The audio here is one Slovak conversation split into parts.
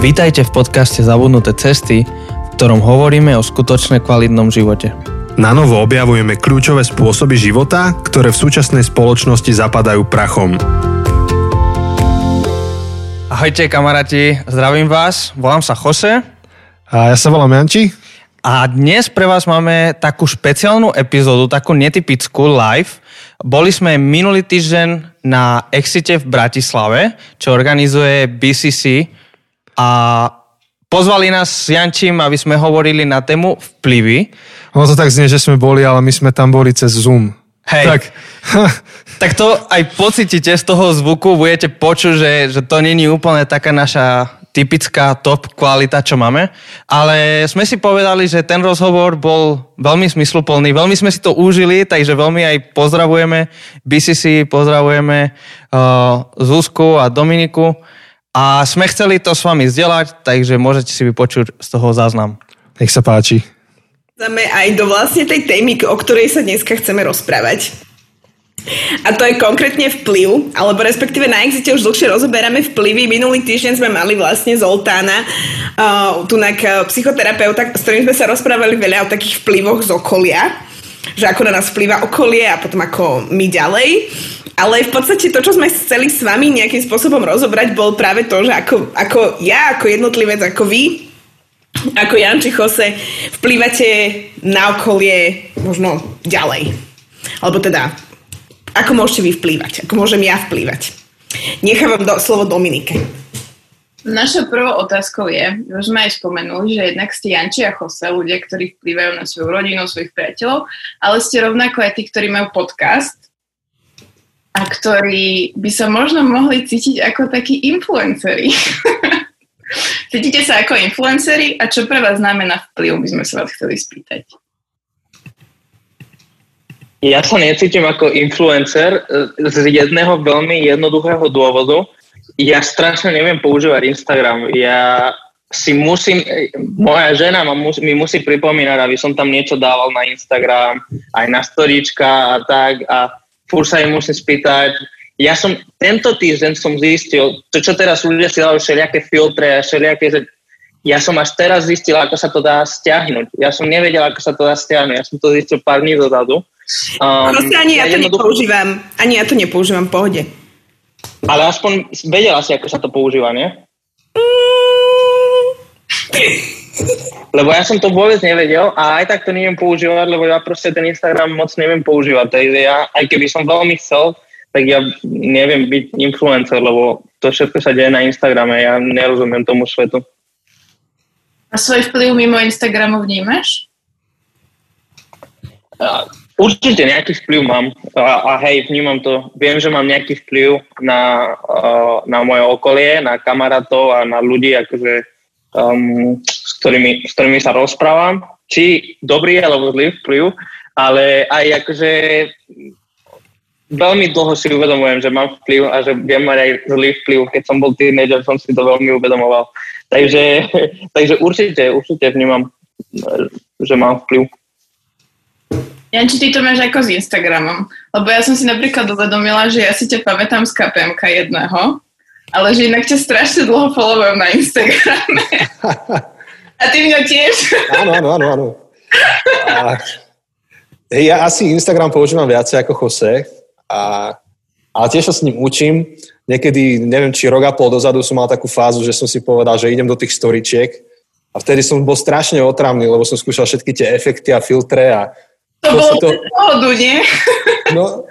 Vítajte v podcaste Zabudnuté cesty, v ktorom hovoríme o skutočne kvalitnom živote. Na novo objavujeme kľúčové spôsoby života, ktoré v súčasnej spoločnosti zapadajú prachom. Ahojte kamaráti, zdravím vás, volám sa Jose. A ja sa volám Janči. A dnes pre vás máme takú špeciálnu epizódu, takú netypickú live. Boli sme minulý týždeň na Exite v Bratislave, čo organizuje BCC a pozvali nás s Jančím, aby sme hovorili na tému vplyvy. Ono to tak znie, že sme boli, ale my sme tam boli cez Zoom. Hej, tak, tak to aj pocítite z toho zvuku, budete počuť, že, že to není úplne taká naša typická top kvalita, čo máme. Ale sme si povedali, že ten rozhovor bol veľmi smysluplný, veľmi sme si to užili, takže veľmi aj pozdravujeme BCC, pozdravujeme uh, Zuzku a Dominiku a sme chceli to s vami zdieľať, takže môžete si vypočuť z toho záznam. Nech sa páči. Chceme aj do vlastne tej témy, o ktorej sa dneska chceme rozprávať. A to je konkrétne vplyv, alebo respektíve na Exite už dlhšie rozoberáme vplyvy. Minulý týždeň sme mali vlastne Zoltána, uh, tu na psychoterapeuta, s ktorým sme sa rozprávali veľa o takých vplyvoch z okolia, že ako na nás vplyva okolie a potom ako my ďalej. Ale v podstate to, čo sme chceli s vami nejakým spôsobom rozobrať, bol práve to, že ako, ako ja, ako jednotlivec, ako vy, ako Janči Jose, vplývate na okolie možno ďalej. Alebo teda ako môžete vy vplývať? Ako môžem ja vplývať? Nechávam do, slovo Dominike. Našou prvou otázkou je, už sme aj spomenuli, že jednak ste Janči a Jose, ľudia, ktorí vplývajú na svoju rodinu, svojich priateľov, ale ste rovnako aj tí, ktorí majú podcast a ktorí by sa možno mohli cítiť ako takí influenceri. Cítite sa ako influenceri a čo pre vás znamená vplyv, by sme sa vás chceli spýtať. Ja sa necítim ako influencer e, z jedného veľmi jednoduchého dôvodu. Ja strašne neviem používať Instagram. Ja si musím, e, moja žena ma mus, mi musí pripomínať, aby som tam niečo dával na Instagram, aj na storička a tak a fur sa im musím spýtať. Ja som, tento týždeň som zistil, to čo teraz ľudia si dávajú všelijaké filtre a všelijaké, ja som až teraz zistil, ako sa to dá stiahnuť. Ja som nevedel, ako sa to dá stiahnuť. Ja som to zistil pár dní dozadu. Um, Proste ani ja, ja to nepoužívam. Ani ja to nepoužívam pohode. Ale aspoň vedela si, ako sa to používa, nie? lebo ja som to vôbec nevedel a aj tak to neviem používať, lebo ja proste ten Instagram moc neviem používať. Takže ja, aj keby som veľmi chcel, tak ja neviem byť influencer, lebo to všetko sa deje na Instagrame, ja nerozumiem tomu svetu. A svoj vplyv mimo Instagramu vnímaš? Určite nejaký vplyv mám a, a hej, vnímam to. Viem, že mám nejaký vplyv na, na moje okolie, na kamarátov a na ľudí, akože, um, s, ktorými, s ktorými sa rozprávam. Či dobrý alebo zlý vplyv, ale aj akože veľmi dlho si uvedomujem, že mám vplyv a že viem mať aj zlý vplyv. Keď som bol teenager, som si to veľmi uvedomoval. Takže, takže určite, určite vnímam, že mám vplyv. Janči, ty to máš ako s Instagramom. Lebo ja som si napríklad uvedomila, že ja si ťa pamätám z KPMK jedného, ale že inak ťa strašne dlho followujem na Instagrame. A ty mňa tiež. Áno, áno, áno. áno. A, ja asi Instagram používam viacej ako Jose, a, ale tiež sa s ním učím. Niekedy, neviem, či rok a pol dozadu som mal takú fázu, že som si povedal, že idem do tých storičiek a vtedy som bol strašne otravný, lebo som skúšal všetky tie efekty a filtre a to bolo to... pohodu, nie? No,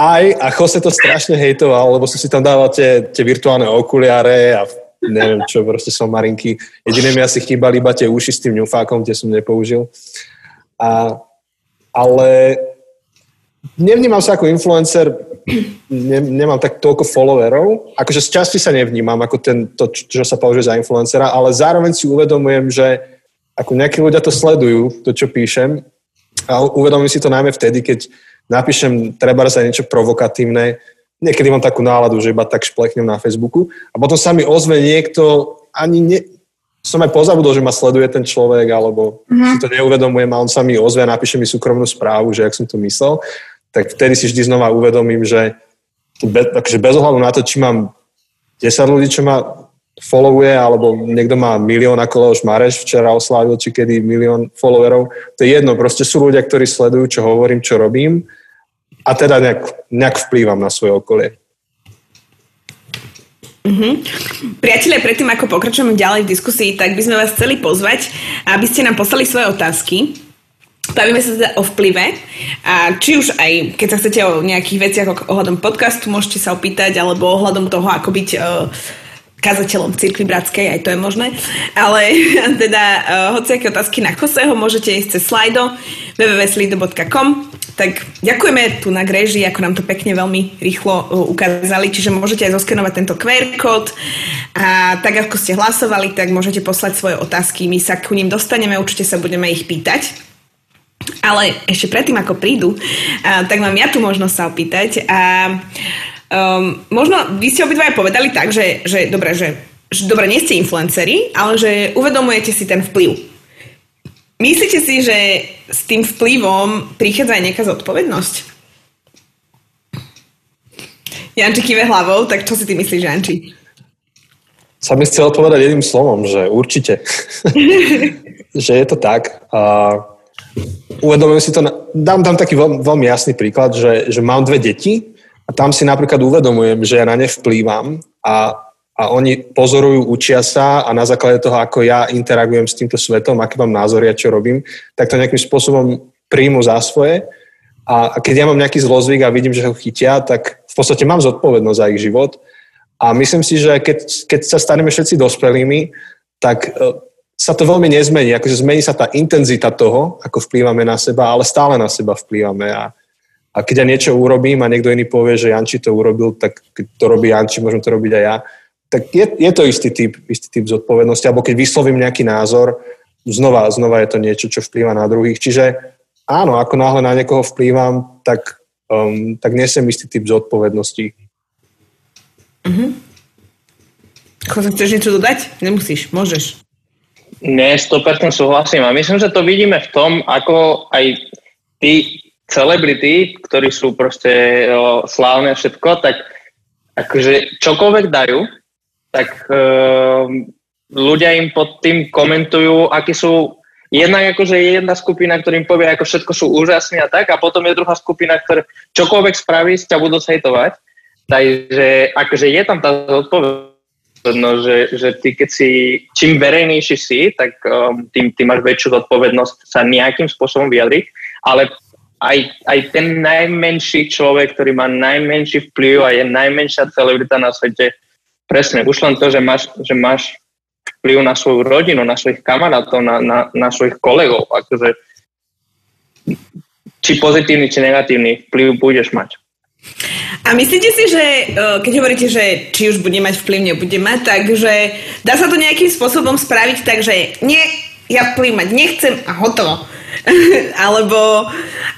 aj, a Jose to strašne hejtoval, lebo som si tam dával tie, tie virtuálne okuliare a neviem čo, proste som marinky. Jediné mi asi chýbali iba tie uši s tým ňufákom, tie som nepoužil. A, ale nevnímam sa ako influencer, ne, nemám tak toľko followerov, akože z časti sa nevnímam ako ten, to, čo sa považuje za influencera, ale zároveň si uvedomujem, že ako nejakí ľudia to sledujú, to, čo píšem a uvedomím si to najmä vtedy, keď napíšem treba sa niečo provokatívne, niekedy mám takú náladu, že iba tak šplechnem na Facebooku a potom sa mi ozve niekto, ani ne, som aj pozabudol, že ma sleduje ten človek, alebo mm-hmm. si to neuvedomujem a on sa mi ozve a napíše mi súkromnú správu, že ak som to myslel, tak vtedy si vždy znova uvedomím, že bez, akože bez ohľadu na to, či mám 10 ľudí, čo ma followuje, alebo niekto má milión, ako Leoš Mareš včera oslávil, či kedy milión followerov. To je jedno, proste sú ľudia, ktorí sledujú, čo hovorím, čo robím a teda nejak, nejak vplývam na svoje okolie. Mm-hmm. Priatelia, predtým ako pokračujeme ďalej v diskusii, tak by sme vás chceli pozvať, aby ste nám poslali svoje otázky. Bavíme sa teda o vplyve a či už aj keď sa chcete o nejakých veciach ohľadom podcastu, môžete sa opýtať, alebo ohľadom toho, ako byť uh, kazateľom cirkvi bratskej, aj to je možné. Ale teda uh, hociaké otázky na Koseho môžete ísť cez slajdo www.slido.com tak ďakujeme tu na Greži, ako nám to pekne veľmi rýchlo uh, ukázali, čiže môžete aj zoskenovať tento QR kód. A tak ako ste hlasovali, tak môžete poslať svoje otázky, my sa ku ním dostaneme, určite sa budeme ich pýtať. Ale ešte predtým, ako prídu, uh, tak mám ja tu možnosť sa opýtať. A Um, možno vy ste obidvaja povedali tak, že, že dobre, že, že dobre, nie ste influenceri, ale že uvedomujete si ten vplyv. Myslíte si, že s tým vplyvom prichádza aj nejaká zodpovednosť? Janči kýve hlavou, tak čo si ty myslíš, Janči? Sa mi chcel povedať jedným slovom, že určite. že je to tak. A uvedomujem si to, na, dám tam taký veľ, veľmi jasný príklad, že, že mám dve deti a tam si napríklad uvedomujem, že ja na ne vplývam a, a oni pozorujú, učia sa a na základe toho, ako ja interagujem s týmto svetom, aký mám názor ja čo robím, tak to nejakým spôsobom príjmu za svoje. A keď ja mám nejaký zlozvyk a vidím, že ho chytia, tak v podstate mám zodpovednosť za ich život. A myslím si, že keď, keď sa staneme všetci dospelými, tak e, sa to veľmi nezmení. Akože zmení sa tá intenzita toho, ako vplývame na seba, ale stále na seba vplývame. A, a keď ja niečo urobím a niekto iný povie, že Janči to urobil, tak keď to robí Janči, môžem to robiť aj ja. Tak je, je to istý typ, istý typ zodpovednosti. Alebo keď vyslovím nejaký názor, znova, znova je to niečo, čo vplýva na druhých. Čiže áno, ako náhle na niekoho vplývam, tak, um, tak nesem istý typ zodpovednosti. Mhm. Chose, chceš niečo dodať? Nemusíš, môžeš. Nie, 100% súhlasím. A myslím, že to vidíme v tom, ako aj ty celebrity, ktorí sú proste slávne všetko, tak akože čokoľvek dajú, tak e, ľudia im pod tým komentujú, akí sú jednak akože je jedna skupina, ktorým povie, ako všetko sú úžasné a tak, a potom je druhá skupina, ktorá čokoľvek spraví, ťa budú hejtovať. Takže akože je tam tá zodpovednosť, že, že ty keď si, čím verejnejší si, tak um, tým, tým máš väčšiu zodpovednosť sa nejakým spôsobom vyjadriť, ale aj, aj ten najmenší človek, ktorý má najmenší vplyv a je najmenšia celebrita na svete, presne, už len to, že máš, že máš vplyv na svoju rodinu, na svojich kamarátov, na, na, na svojich kolegov, akože či pozitívny, či negatívny vplyv budeš mať. A myslíte si, že e, keď hovoríte, že či už bude mať vplyv, nebude mať, takže dá sa to nejakým spôsobom spraviť tak, že nie, ja mať nechcem a hotovo. alebo,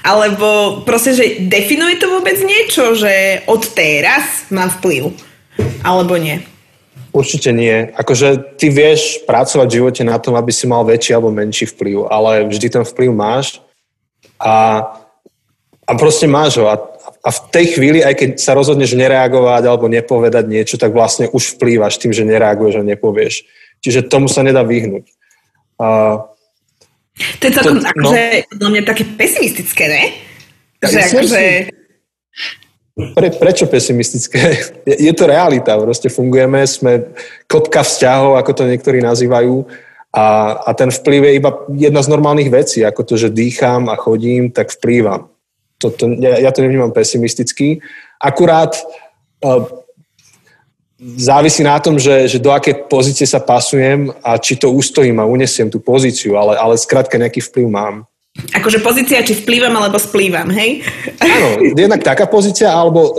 alebo proste, že definuje to vôbec niečo, že od teraz má vplyv, alebo nie? Určite nie. Akože ty vieš pracovať v živote na tom, aby si mal väčší alebo menší vplyv, ale vždy ten vplyv máš a, a proste máš ho. A, a v tej chvíli, aj keď sa rozhodneš nereagovať alebo nepovedať niečo, tak vlastne už vplývaš tým, že nereaguješ a nepovieš. Čiže tomu sa nedá vyhnúť. A to je celkom to, no. akože, podľa mňa také pesimistické, ne? Ja že akože... Pre, prečo pesimistické? Je, je to realita, proste fungujeme, sme kopka vzťahov, ako to niektorí nazývajú a, a ten vplyv je iba jedna z normálnych vecí, ako to, že dýcham a chodím, tak vplývam. To, to, ja, ja to nevnímam pesimisticky. Akurát uh, závisí na tom, že, že do aké pozície sa pasujem a či to ustojím a unesiem tú pozíciu, ale, ale skrátka nejaký vplyv mám. Akože pozícia, či vplývam alebo splývam, hej? Áno, jednak taká pozícia, alebo e,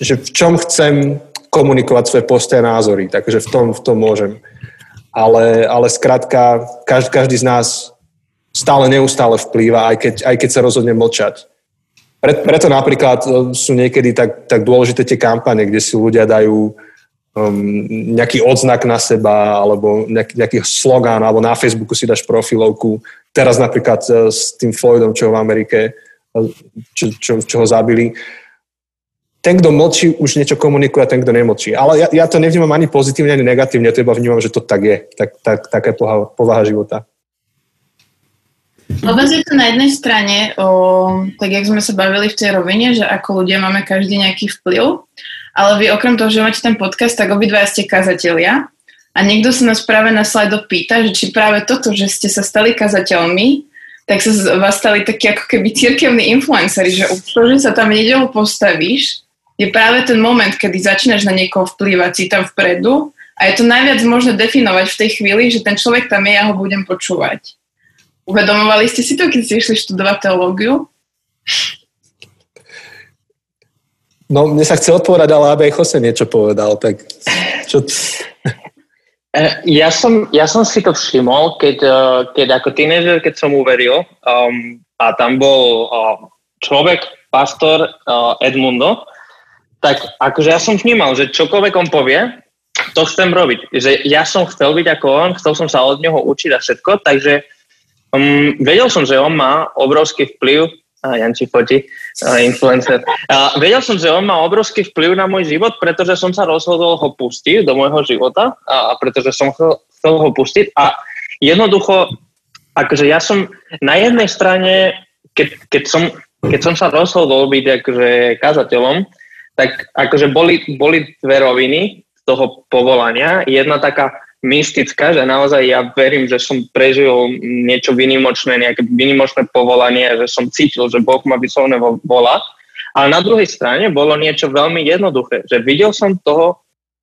že v čom chcem komunikovať svoje postoje a názory, takže v tom, v tom môžem. Ale, ale skrátka, každý, každý z nás stále neustále vplýva, aj keď, aj keď sa rozhodne mlčať. Pre, preto napríklad e, sú niekedy tak, tak dôležité tie kampane, kde si ľudia dajú um, nejaký odznak na seba alebo nejaký, nejaký slogán alebo na Facebooku si dáš profilovku. Teraz napríklad uh, s tým Floydom, čo v Amerike, uh, čo, čo, čo ho zabili. ten, kto mlčí, už niečo komunikuje a ten, kto nemlčí. Ale ja, ja to nevnímam ani pozitívne, ani negatívne, to iba vnímam, že to tak je. Tak, tak, taká povaha, povaha života. Vôbec je to na jednej strane, o, tak jak sme sa bavili v tej rovine, že ako ľudia máme každý nejaký vplyv, ale vy okrem toho, že máte ten podcast, tak obidva ste kazatelia a niekto sa nás práve na slajdo pýta, že či práve toto, že ste sa stali kazateľmi, tak sa z vás stali takí ako keby cirkevní influenceri, že už to, že sa tam nedelu postavíš, je práve ten moment, kedy začínaš na niekoho vplývať si tam vpredu a je to najviac možné definovať v tej chvíli, že ten človek tam je, ja ho budem počúvať. Uvedomovali ste si to, keď ste išli študovať teológiu? No, mne sa chce odpovedať, ale aby aj Jose niečo povedal, tak čo... E, ja som, ja som si to všimol, keď, e, keď ako tínežer, keď som uveril um, a tam bol uh, človek, pastor uh, Edmundo, tak akože ja som vnímal, že čokoľvek on povie, to chcem robiť. Že ja som chcel byť ako on, chcel som sa od neho učiť a všetko, takže Um, vedel som, že on má obrovský vplyv, a Janči fotí, influencer. A vedel som, že on má obrovský vplyv na môj život, pretože som sa rozhodol ho pustiť do môjho života a, a pretože som chcel, chcel ho pustiť a jednoducho, akože ja som na jednej strane, keď, keď, som, keď som sa rozhodol byť akože kazateľom, tak akože boli, boli dve roviny toho povolania. Jedna taká mystická, že naozaj ja verím, že som prežil niečo vynimočné, nejaké vynimočné povolanie, že som cítil, že Boh ma vyslovne volá. Ale na druhej strane bolo niečo veľmi jednoduché, že videl som toho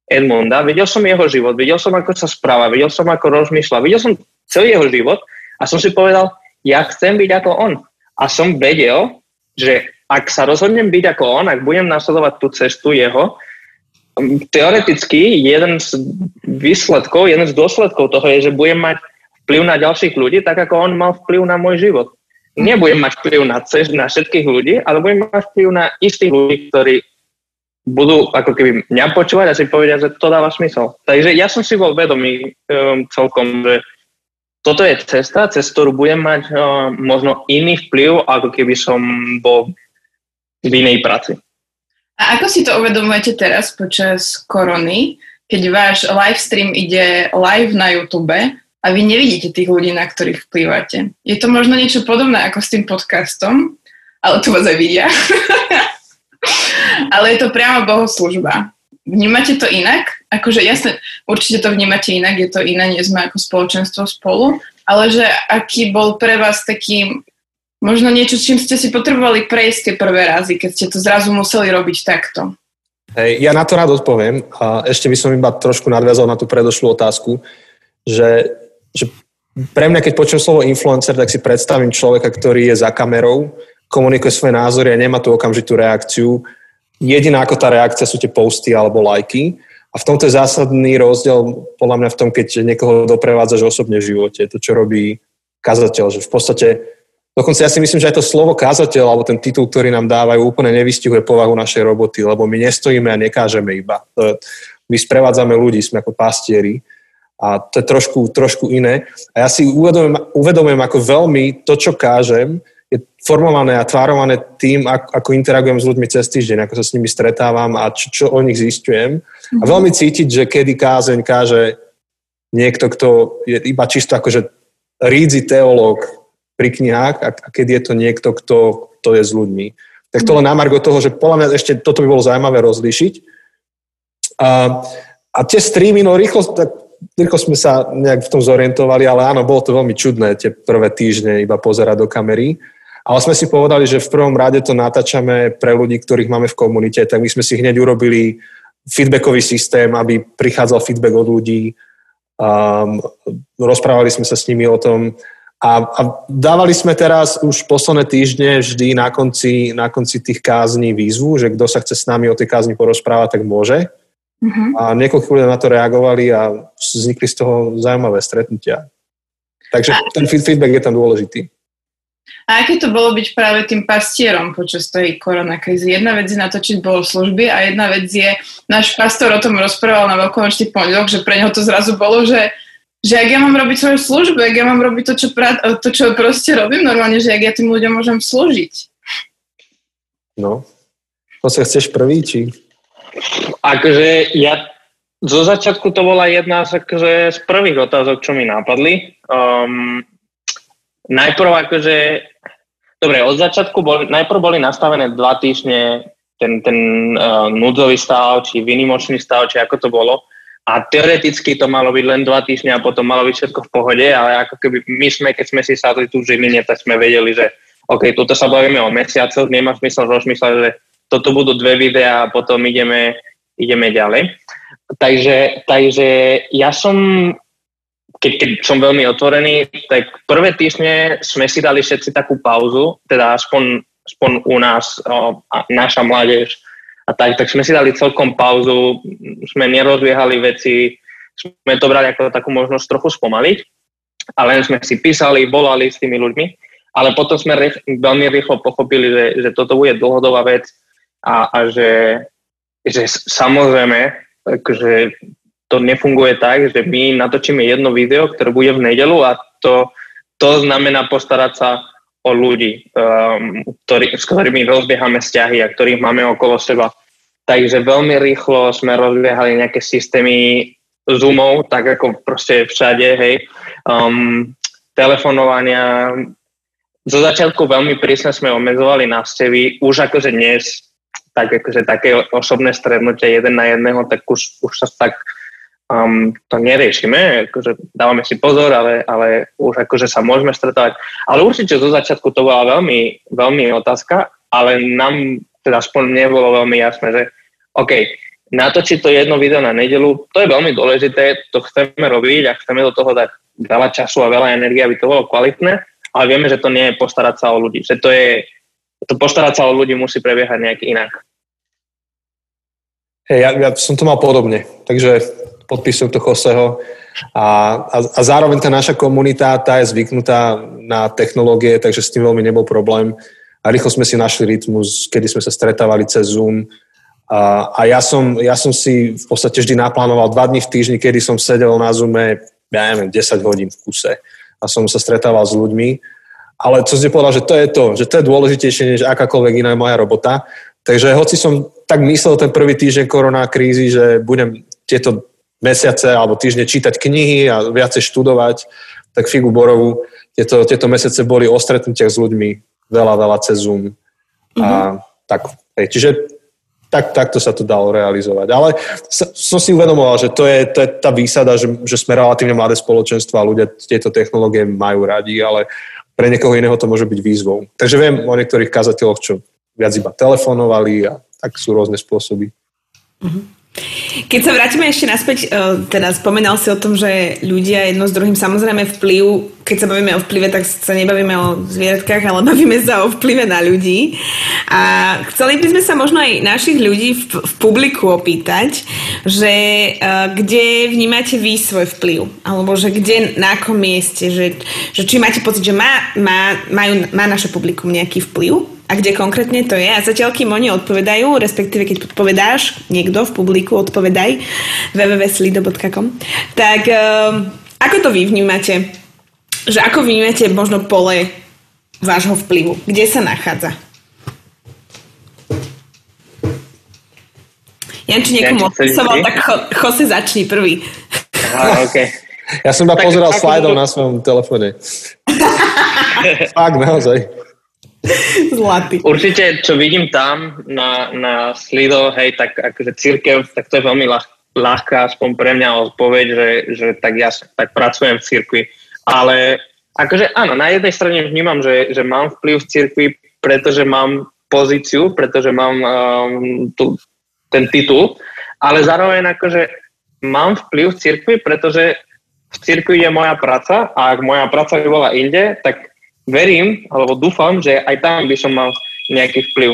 Edmunda, videl som jeho život, videl som, ako sa správa, videl som, ako rozmýšľa, videl som celý jeho život a som si povedal, ja chcem byť ako on. A som vedel, že ak sa rozhodnem byť ako on, ak budem nasledovať tú cestu jeho, teoreticky jeden z výsledkov, jeden z dôsledkov toho je, že budem mať vplyv na ďalších ľudí, tak ako on mal vplyv na môj život. Nebudem mať vplyv na, cez, na všetkých ľudí, ale budem mať vplyv na istých ľudí, ktorí budú ako keby mňa počúvať a si povedia, že to dáva smysel. Takže ja som si bol vedomý um, celkom, že toto je cesta, cez ktorú budem mať um, možno iný vplyv, ako keby som bol v inej práci. A ako si to uvedomujete teraz počas korony, keď váš live stream ide live na YouTube a vy nevidíte tých ľudí, na ktorých vplývate? Je to možno niečo podobné ako s tým podcastom, ale tu vás aj vidia. ale je to priamo bohoslužba. Vnímate to inak? Akože jasne, určite to vnímate inak, je to iné, nie sme ako spoločenstvo spolu, ale že aký bol pre vás taký Možno niečo, čím ste si potrebovali prejsť tie prvé razy, keď ste to zrazu museli robiť takto. Hej, ja na to rád odpoviem a ešte by som iba trošku nadviazal na tú predošlú otázku, že, že pre mňa, keď počujem slovo influencer, tak si predstavím človeka, ktorý je za kamerou, komunikuje svoje názory a nemá tú okamžitú reakciu. Jediná ako tá reakcia sú tie posty alebo lajky. A v tomto je zásadný rozdiel podľa mňa v tom, keď niekoho doprevádzaš osobne v živote. To, čo robí kazateľ, že v podstate Dokonca ja si myslím, že aj to slovo kázateľ alebo ten titul, ktorý nám dávajú, úplne nevystihuje povahu našej roboty, lebo my nestojíme a nekážeme iba. My sprevádzame ľudí, sme ako pastieri a to je trošku, trošku iné. A ja si uvedomujem, uvedomujem, ako veľmi to, čo kážem, je formované a tvárované tým, ako, ako interagujem s ľuďmi cez týždeň, ako sa s nimi stretávam a čo, čo o nich zistujem. A mhm. veľmi cítiť, že kedy kázeň káže niekto, kto je iba čisto akože rídzi teológ, pri knihách a, a keď je to niekto, kto, kto je s ľuďmi. Tak to len na margo toho, že podľa mňa ešte toto by bolo zaujímavé rozlíšiť. A, a tie streamy, no rýchlo, tak, rýchlo sme sa nejak v tom zorientovali, ale áno, bolo to veľmi čudné tie prvé týždne iba pozerať do kamery. Ale sme si povedali, že v prvom rade to natáčame pre ľudí, ktorých máme v komunite, tak my sme si hneď urobili feedbackový systém, aby prichádzal feedback od ľudí. Um, rozprávali sme sa s nimi o tom, a, a dávali sme teraz už posledné týždne vždy na konci, na konci tých kázní výzvu, že kto sa chce s nami o tej kázni porozprávať, tak môže. Uh-huh. A niekoľko ľudí na to reagovali a vznikli z toho zaujímavé stretnutia. Takže a... ten feedback je tam dôležitý. A aké to bolo byť práve tým pastierom počas tej koronakrízy? Jedna vec je natočiť bolo služby a jedna vec je, náš pastor o tom rozprával na veľkonočný pondelok, že pre neho to zrazu bolo, že že ak ja mám robiť svoju službu, ak ja mám robiť to, čo, pra, to, čo proste robím normálne, že ak ja tým ľuďom môžem slúžiť. No, to Jose, chceš prvý, či? Akože ja zo začiatku to bola jedna z, akože, z prvých otázok, čo mi napadli. Um, najprv akože, dobre, od začiatku boli, najprv boli nastavené dva týždne ten, ten uh, núdzový stav, či vynimočný stav, či ako to bolo. A teoreticky to malo byť len dva týždne a potom malo byť všetko v pohode, ale ako keby my sme, keď sme si sadli tu v tak sme vedeli, že OK, tuto sa bavíme o mesiacoch, nemá smysl rozmýšľať, že toto budú dve videá a potom ideme, ideme ďalej. Takže, takže ja som, keď, keď som veľmi otvorený, tak prvé týždne sme si dali všetci takú pauzu, teda aspoň, aspoň u nás, o, naša mládež a tak, tak sme si dali celkom pauzu, sme nerozbiehali veci, sme to brali ako takú možnosť trochu spomaliť, ale sme si písali, volali s tými ľuďmi ale potom sme rých, veľmi rýchlo pochopili, že, že toto bude dlhodobá vec a, a že, že samozrejme, že to nefunguje tak, že my natočíme jedno video, ktoré bude v nedelu a to, to znamená postarať sa o ľudí, um, ktorý, s ktorými rozbiehame vzťahy a ktorých máme okolo seba. Takže veľmi rýchlo sme rozbiehali nejaké systémy Zoomov, tak ako proste všade, hej, um, telefonovania, zo začiatku veľmi prísne sme obmedzovali návštevy, už akože dnes, tak akože také osobné stretnutie jeden na jedného, tak už, už sa tak um, to neriešime, akože dávame si pozor, ale, ale už akože sa môžeme stretávať. Ale určite zo začiatku to bola veľmi, veľmi otázka, ale nám teda aspoň nebolo veľmi jasné, že OK, natočiť to jedno video na nedelu, to je veľmi dôležité, to chceme robiť a chceme do toho dať veľa času a veľa energie, aby to bolo kvalitné, ale vieme, že to nie je postarať sa o ľudí. Že to je, to postarať sa o ľudí musí prebiehať nejak inak. Hey, ja, ja som to mal podobne, takže podpisujem to Joseho. A, a, a zároveň tá naša komunita, tá je zvyknutá na technológie, takže s tým veľmi nebol problém. A rýchlo sme si našli rytmus, kedy sme sa stretávali cez Zoom. A, a ja, som, ja som si v podstate vždy naplánoval dva dní v týždni, kedy som sedel na Zoome, ja neviem, 10 hodín v kuse a som sa stretával s ľuďmi. Ale co si povedal, že to je to, že to je dôležitejšie než akákoľvek iná moja robota. Takže hoci som tak myslel ten prvý týždeň korona krízy, že budem tieto mesiace alebo týždne čítať knihy a viacej študovať, tak figu Borovu, tieto, tieto mesiace boli o stretnutiach s ľuďmi, veľa, veľa cez Zoom. Mm-hmm. A mhm. tak, hej, čiže tak, takto sa to dalo realizovať. Ale som si uvedomoval, že to je, to je tá výsada, že, že sme relatívne mladé spoločenstvo a ľudia tieto technológie majú radi, ale pre niekoho iného to môže byť výzvou. Takže viem o niektorých kazateľoch, čo viac iba telefonovali a tak sú rôzne spôsoby. Mm-hmm. Keď sa vrátime ešte naspäť, e, teda spomenal si o tom, že ľudia jedno s druhým samozrejme vplyv, keď sa bavíme o vplyve, tak sa nebavíme o zvieratkách, ale bavíme sa o vplyve na ľudí. A chceli by sme sa možno aj našich ľudí v, v publiku opýtať, že uh, kde vnímate vy svoj vplyv? Alebo že kde, na akom mieste? Že, že či máte pocit, že má, má, majú, má naše publikum nejaký vplyv? A kde konkrétne to je. A zatiaľ, kým oni odpovedajú, respektíve keď odpovedáš, niekto v publiku odpovedaj www.slido.com, tak uh, ako to vy vnímate? Že ako vnímate možno pole vášho vplyvu? Kde sa nachádza? Ja či niekomu odpisoval, tak cho, Jose začni prvý. Aha, okay. Ja som iba pozeral slajdov na svojom telefóne. Fakt, naozaj. Zlatý. Určite, čo vidím tam na, na Slido, hej, tak akože církev, tak to je veľmi ľah, ľahká, aspoň pre mňa odpoveď, že, že tak ja tak pracujem v cirkvi. Ale akože áno, na jednej strane vnímam, že, že mám vplyv v cirkvi, pretože mám pozíciu, pretože mám um, tu, ten titul, ale zároveň akože mám vplyv v cirkvi, pretože v cirkvi je moja práca a ak moja práca by bola inde, tak verím, alebo dúfam, že aj tam by som mal nejaký vplyv.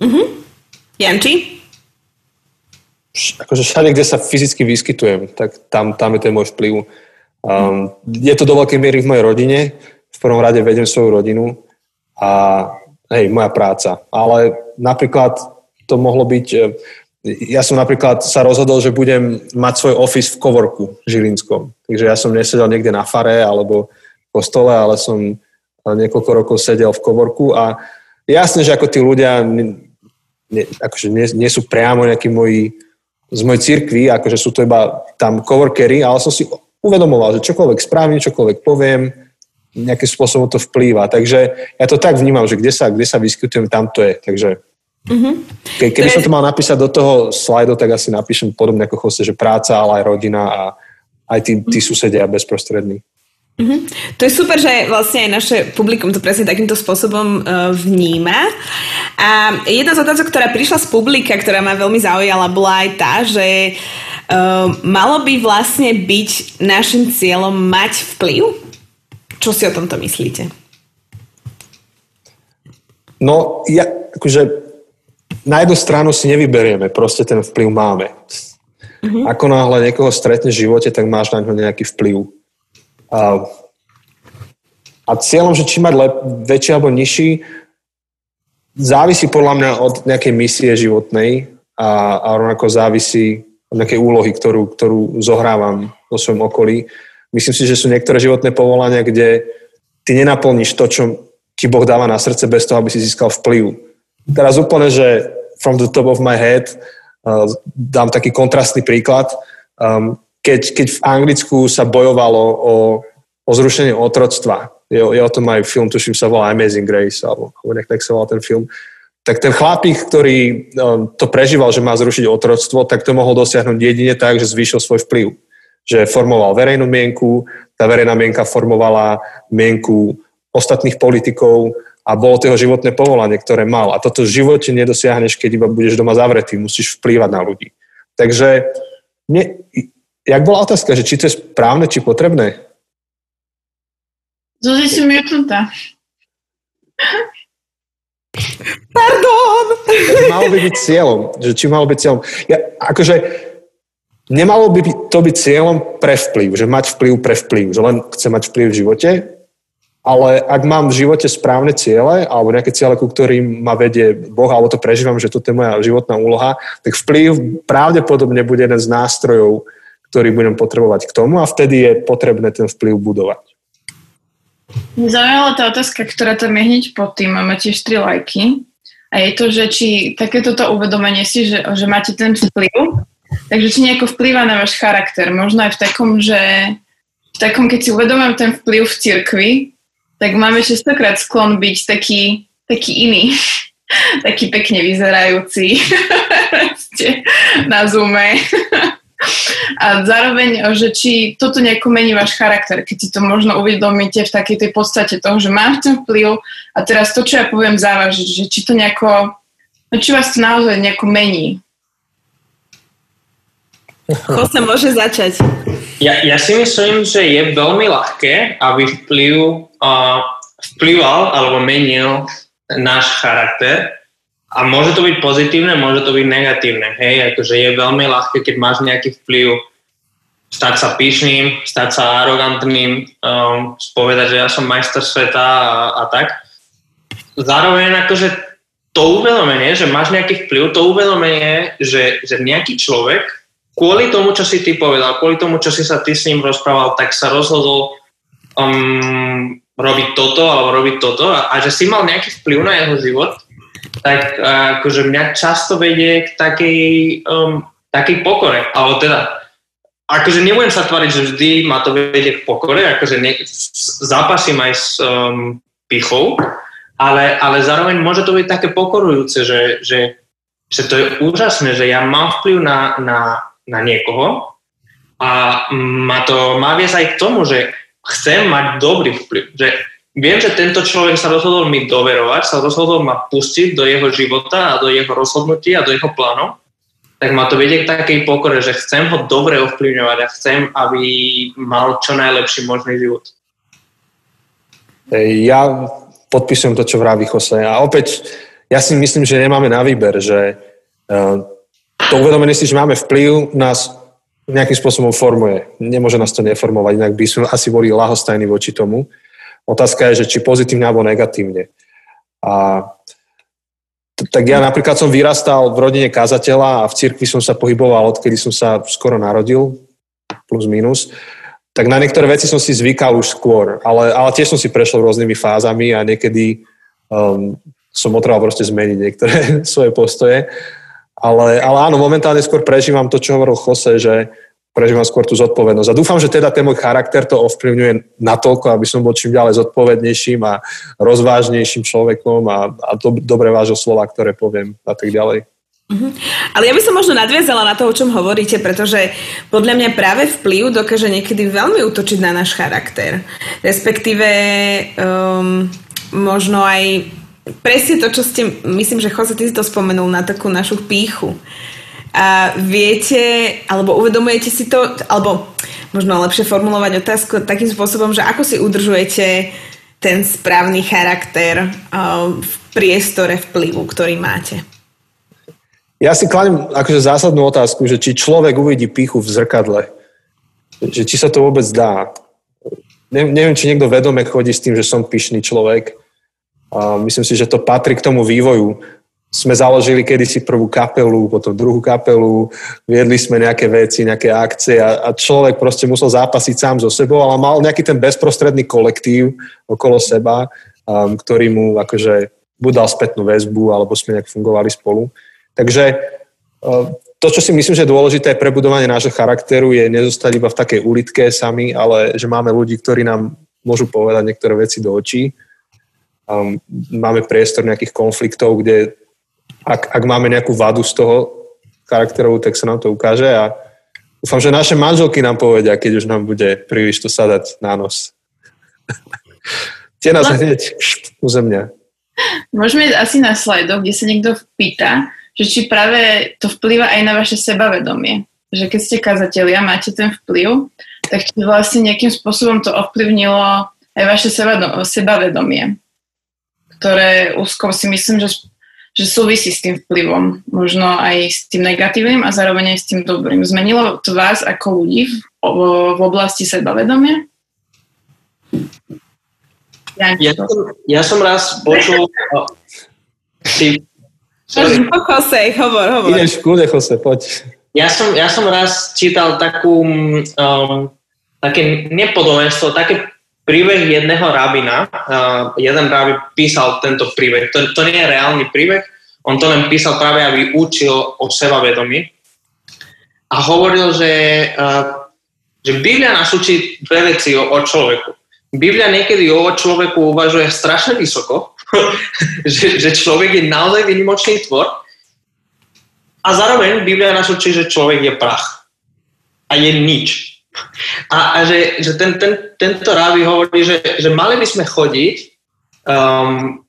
Mhm. Janči? Akože všade, kde sa fyzicky vyskytujem, tak tam, tam je ten môj vplyv. Um, je to do veľkej miery v mojej rodine. V prvom rade vedem svoju rodinu a hej, moja práca. Ale napríklad to mohlo byť ja som napríklad sa rozhodol, že budem mať svoj office v Kovorku Žilinskom. Takže ja som nesedel niekde na fare alebo v kostole, ale som niekoľko rokov sedel v Kovorku a jasné, že ako tí ľudia ne, akože nie, nie sú priamo nejakí moji z mojej cirkvi, akože sú to iba tam coworkery, ale som si uvedomoval, že čokoľvek spravím, čokoľvek poviem, nejakým spôsobom to vplýva. Takže ja to tak vnímam, že kde sa, kde sa vyskytujem, tam to je. Takže mm-hmm. ke, keby to som to mal napísať do toho slajdu, tak asi napíšem podobne ako Jose, že práca, ale aj rodina a aj tí, tí susedia bezprostrední. Mm-hmm. To je super, že vlastne aj naše publikum to presne takýmto spôsobom uh, vníma. A jedna z otázok, ktorá prišla z publika, ktorá ma veľmi zaujala, bola aj tá, že uh, malo by vlastne byť našim cieľom mať vplyv? Čo si o tomto myslíte? No, ja, akože na jednu stranu si nevyberieme, proste ten vplyv máme. Mm-hmm. Ako náhle niekoho stretneš v živote, tak máš na ňo nejaký vplyv. A, a cieľom, že či mať lep, väčší alebo nižší, závisí podľa mňa od nejakej misie životnej a, a rovnako závisí od nejakej úlohy, ktorú, ktorú zohrávam vo svojom okolí. Myslím si, že sú niektoré životné povolania, kde ty nenaplníš to, čo ti Boh dáva na srdce bez toho, aby si získal vplyv. Teraz úplne, že from the top of my head uh, dám taký kontrastný príklad. Um, keď, keď v Anglicku sa bojovalo o, o zrušenie otroctva, je, je o tom aj film, tuším sa volá Amazing Grace, alebo, alebo tak sa volá ten film, tak ten chlapík, ktorý um, to prežíval, že má zrušiť otroctvo, tak to mohol dosiahnuť jedine tak, že zvýšil svoj vplyv. Že formoval verejnú mienku, tá verejná mienka formovala mienku ostatných politikov a bolo to jeho životné povolanie, ktoré mal. A toto v živote nedosiahneš, keď iba budeš doma zavretý, musíš vplývať na ľudí. Takže ne, jak bola otázka, že či to je správne, či potrebné? Zuzi si miutnutá. Pardon! Malo by byť cieľom. Že či malo byť cieľom. Ja, akože nemalo by to byť cieľom pre vplyv, že mať vplyv pre vplyv, že len chce mať vplyv v živote, ale ak mám v živote správne ciele alebo nejaké ciele, ku ktorým ma vedie Boh, alebo to prežívam, že toto je moja životná úloha, tak vplyv pravdepodobne bude jeden z nástrojov, ktorý budem potrebovať k tomu a vtedy je potrebné ten vplyv budovať. Zaujala tá otázka, ktorá tam je hneď pod tým a máte tiež tri lajky. A je to, že či takéto to uvedomenie si, že, že máte ten vplyv, takže či nejako vplýva na váš charakter. Možno aj v takom, že v takom, keď si uvedomujem ten vplyv v cirkvi, tak máme častokrát sklon byť taký, taký iný. taký pekne vyzerajúci na zoome a zároveň, že či toto nejako mení váš charakter, keď si to možno uvedomíte v takej tej podstate toho, že mám ten vplyv a teraz to, čo ja poviem, závažiť, že či to nejako, no či vás to naozaj nejako mení. Sa môže začať. Ja, ja si myslím, že je veľmi ľahké, aby vplyv uh, vplyval alebo menil náš charakter a môže to byť pozitívne, môže to byť negatívne. Hej, akože je veľmi ľahké, keď máš nejaký vplyv, stať sa pyšným, stať sa arogantným, um, spovedať, že ja som majster sveta a, a tak. Zároveň akože to uvedomenie, že máš nejaký vplyv, to uvedomenie, že, že nejaký človek kvôli tomu, čo si ty povedal, kvôli tomu, čo si sa ty s ním rozprával, tak sa rozhodol um, robiť toto alebo robiť toto a, a že si mal nejaký vplyv na jeho život, tak akože mňa často vedie k takej, um, takej pokore. Alebo teda, akože nebudem sa tvariť, že vždy ma to vedie k pokore, akože ne, zápasím aj s um, pichou, ale, ale zároveň môže to byť také pokorujúce, že, že, že to je úžasné, že ja mám vplyv na, na, na niekoho a ma to má viesť aj k tomu, že chcem mať dobrý vplyv. Že viem, že tento človek sa rozhodol mi doverovať, sa rozhodol ma pustiť do jeho života a do jeho rozhodnutí a do jeho plánov, tak ma to vedie k takej pokore, že chcem ho dobre ovplyvňovať a chcem, aby mal čo najlepší možný život. Ja podpisujem to, čo vraví Jose. A opäť, ja si myslím, že nemáme na výber, že uh, to uvedomenie si, že máme vplyv, nás nejakým spôsobom formuje. Nemôže nás to neformovať, inak by sme asi boli lahostajní voči tomu. Otázka je, že či pozitívne alebo negatívne. A tak ja napríklad som vyrastal v rodine kazateľa a v cirkvi som sa pohyboval, odkedy som sa skoro narodil, plus minus. Tak na niektoré veci som si zvykal už skôr, ale, ale tiež som si prešiel rôznymi fázami a niekedy um, som potreboval proste zmeniť niektoré svoje postoje. Ale, ale áno, momentálne skôr prežívam to, čo hovoril Jose, že prežívam skôr tú zodpovednosť. A dúfam, že teda ten môj charakter to ovplyvňuje natoľko, aby som bol čím ďalej zodpovednejším a rozvážnejším človekom a, a do, dobre vážil slova, ktoré poviem a tak ďalej. Uh-huh. Ale ja by som možno nadviazala na to, o čom hovoríte, pretože podľa mňa práve vplyv dokáže niekedy veľmi útočiť na náš charakter. Respektíve um, možno aj presne to, čo ste, myslím, že Jose, ty si to spomenul na takú našu píchu. A viete, alebo uvedomujete si to, alebo možno lepšie formulovať otázku takým spôsobom, že ako si udržujete ten správny charakter v priestore vplyvu, ktorý máte? Ja si kladím akože zásadnú otázku, že či človek uvidí pichu v zrkadle. Že či sa to vôbec dá. Ne, neviem, či niekto vedome chodí s tým, že som pyšný človek. A myslím si, že to patrí k tomu vývoju sme založili kedysi prvú kapelu, potom druhú kapelu, viedli sme nejaké veci, nejaké akcie a, a človek proste musel zápasiť sám so sebou, ale mal nejaký ten bezprostredný kolektív okolo seba, um, ktorý mu akože buď spätnú väzbu, alebo sme nejak fungovali spolu. Takže uh, to, čo si myslím, že je dôležité pre budovanie nášho charakteru, je nezostať iba v takej ulitke sami, ale že máme ľudí, ktorí nám môžu povedať niektoré veci do očí. Um, máme priestor nejakých konfliktov, kde ak, ak máme nejakú vadu z toho charakterovú, tak sa nám to ukáže a dúfam, že naše manželky nám povedia, keď už nám bude príliš to sadať na nos. Tie nás no. hneď uzemňa. Môžeme ísť asi na slajdo, kde sa niekto pýta, že či práve to vplýva aj na vaše sebavedomie. Že keď ste kazatelia, máte ten vplyv, tak či vlastne nejakým spôsobom to ovplyvnilo aj vaše sebavedomie, ktoré úzko si myslím, že že súvisí s tým vplyvom, možno aj s tým negatívnym a zároveň aj s tým dobrým. Zmenilo to vás ako ľudí v, v oblasti sebavedomia? Ja, ja, som, ja som raz počul... Si, Jose, hovor, hovor. Ideš v Jose, poď. Ja som, ja som raz čítal takú, um, také nepodolenstvo, také príbeh jedného rabina. Uh, jeden rabin písal tento príbeh. To, to nie je reálny príbeh, on to len písal práve, aby učil o sebavedomí. A hovoril, že, uh, že Biblia nás učí dve veci o, o človeku. Biblia niekedy o človeku uvažuje strašne vysoko, že, že človek je naozaj vynimočný tvor a zároveň Biblia nás učí, že človek je prach a je nič. A, a že, že ten, ten, tento ráby hovorí, že, že mali by sme chodiť, um,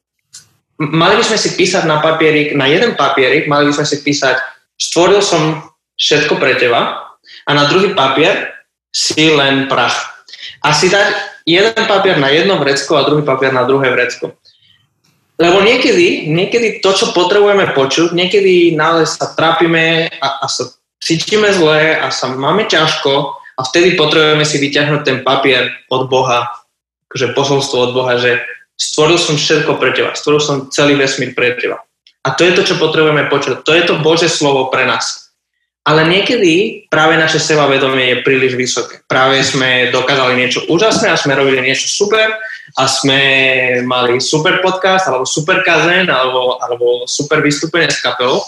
mali by sme si písať na papierik, na jeden papierik, mali by sme si písať, stvoril som všetko pre teba a na druhý papier si len prach. A si dať jeden papier na jedno vrecko a druhý papier na druhé vrecko. Lebo niekedy, niekedy to, čo potrebujeme počuť, niekedy naozaj sa trápime a, a sa cítime zle a sa máme ťažko a vtedy potrebujeme si vyťahnuť ten papier od Boha, akože posolstvo od Boha, že stvoril som všetko pre teba, stvoril som celý vesmír pre teba. A to je to, čo potrebujeme počuť. To je to Bože slovo pre nás. Ale niekedy práve naše sebavedomie je príliš vysoké. Práve sme dokázali niečo úžasné a sme robili niečo super a sme mali super podcast alebo super kazen alebo, alebo super vystúpenie s kapelou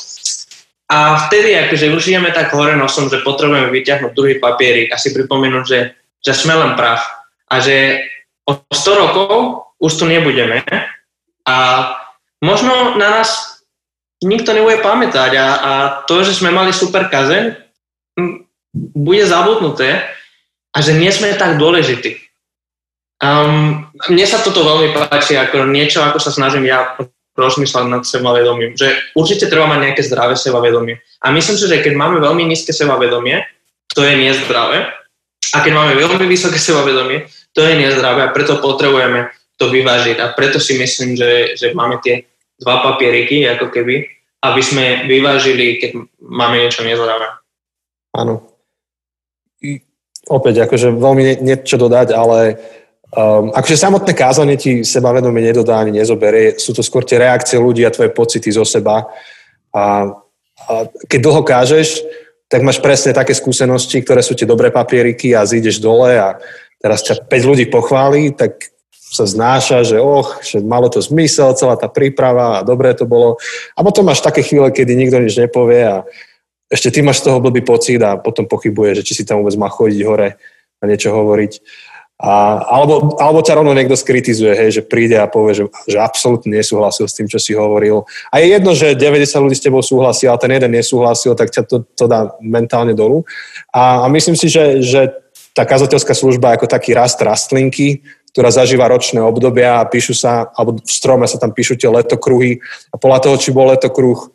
a vtedy akože už ideme tak hore nosom, že potrebujeme vyťahnuť druhý papierik a si pripomenúť, že, že sme len prach a že o 100 rokov už tu nebudeme a možno na nás nikto nebude pamätať a, a to, že sme mali super kazeň, bude zabudnuté a že nie sme tak dôležití. Um, mne sa toto veľmi páči, ako niečo, ako sa snažím ja rozmýšľať nad sebavedomím. Že určite treba mať nejaké zdravé sebavedomie. A myslím si, že keď máme veľmi nízke sebavedomie, to je nezdravé. A keď máme veľmi vysoké sebavedomie, to je nezdravé a preto potrebujeme to vyvážiť. A preto si myslím, že, že máme tie dva papieriky, ako keby, aby sme vyvážili, keď máme niečo nezdravé. Áno. Opäť, akože veľmi niečo dodať, ale Um, akože samotné kázanie ti sebavedomie nedodá ani nezoberie, sú to skôr tie reakcie ľudí a tvoje pocity zo seba. A, a keď dlho kážeš, tak máš presne také skúsenosti, ktoré sú tie dobré papieriky a zídeš dole a teraz ťa 5 ľudí pochváli, tak sa znáša, že och, že malo to zmysel, celá tá príprava a dobré to bolo. A potom máš také chvíle, kedy nikto nič nepovie a ešte ty máš z toho blbý pocit a potom pochybuje, že či si tam vôbec má chodiť hore a niečo hovoriť. A, alebo, alebo ťa rovno niekto skritizuje, hej, že príde a povie, že, že absolútne nesúhlasil s tým, čo si hovoril. A je jedno, že 90 ľudí s tebou súhlasí, ale ten jeden nesúhlasil, tak ťa to, to dá mentálne dolu. A, a myslím si, že, že tá kazateľská služba ako taký rast rastlinky, ktorá zažíva ročné obdobia a píšu sa, alebo v strome sa tam píšu tie letokruhy a podľa toho, či bol letokruh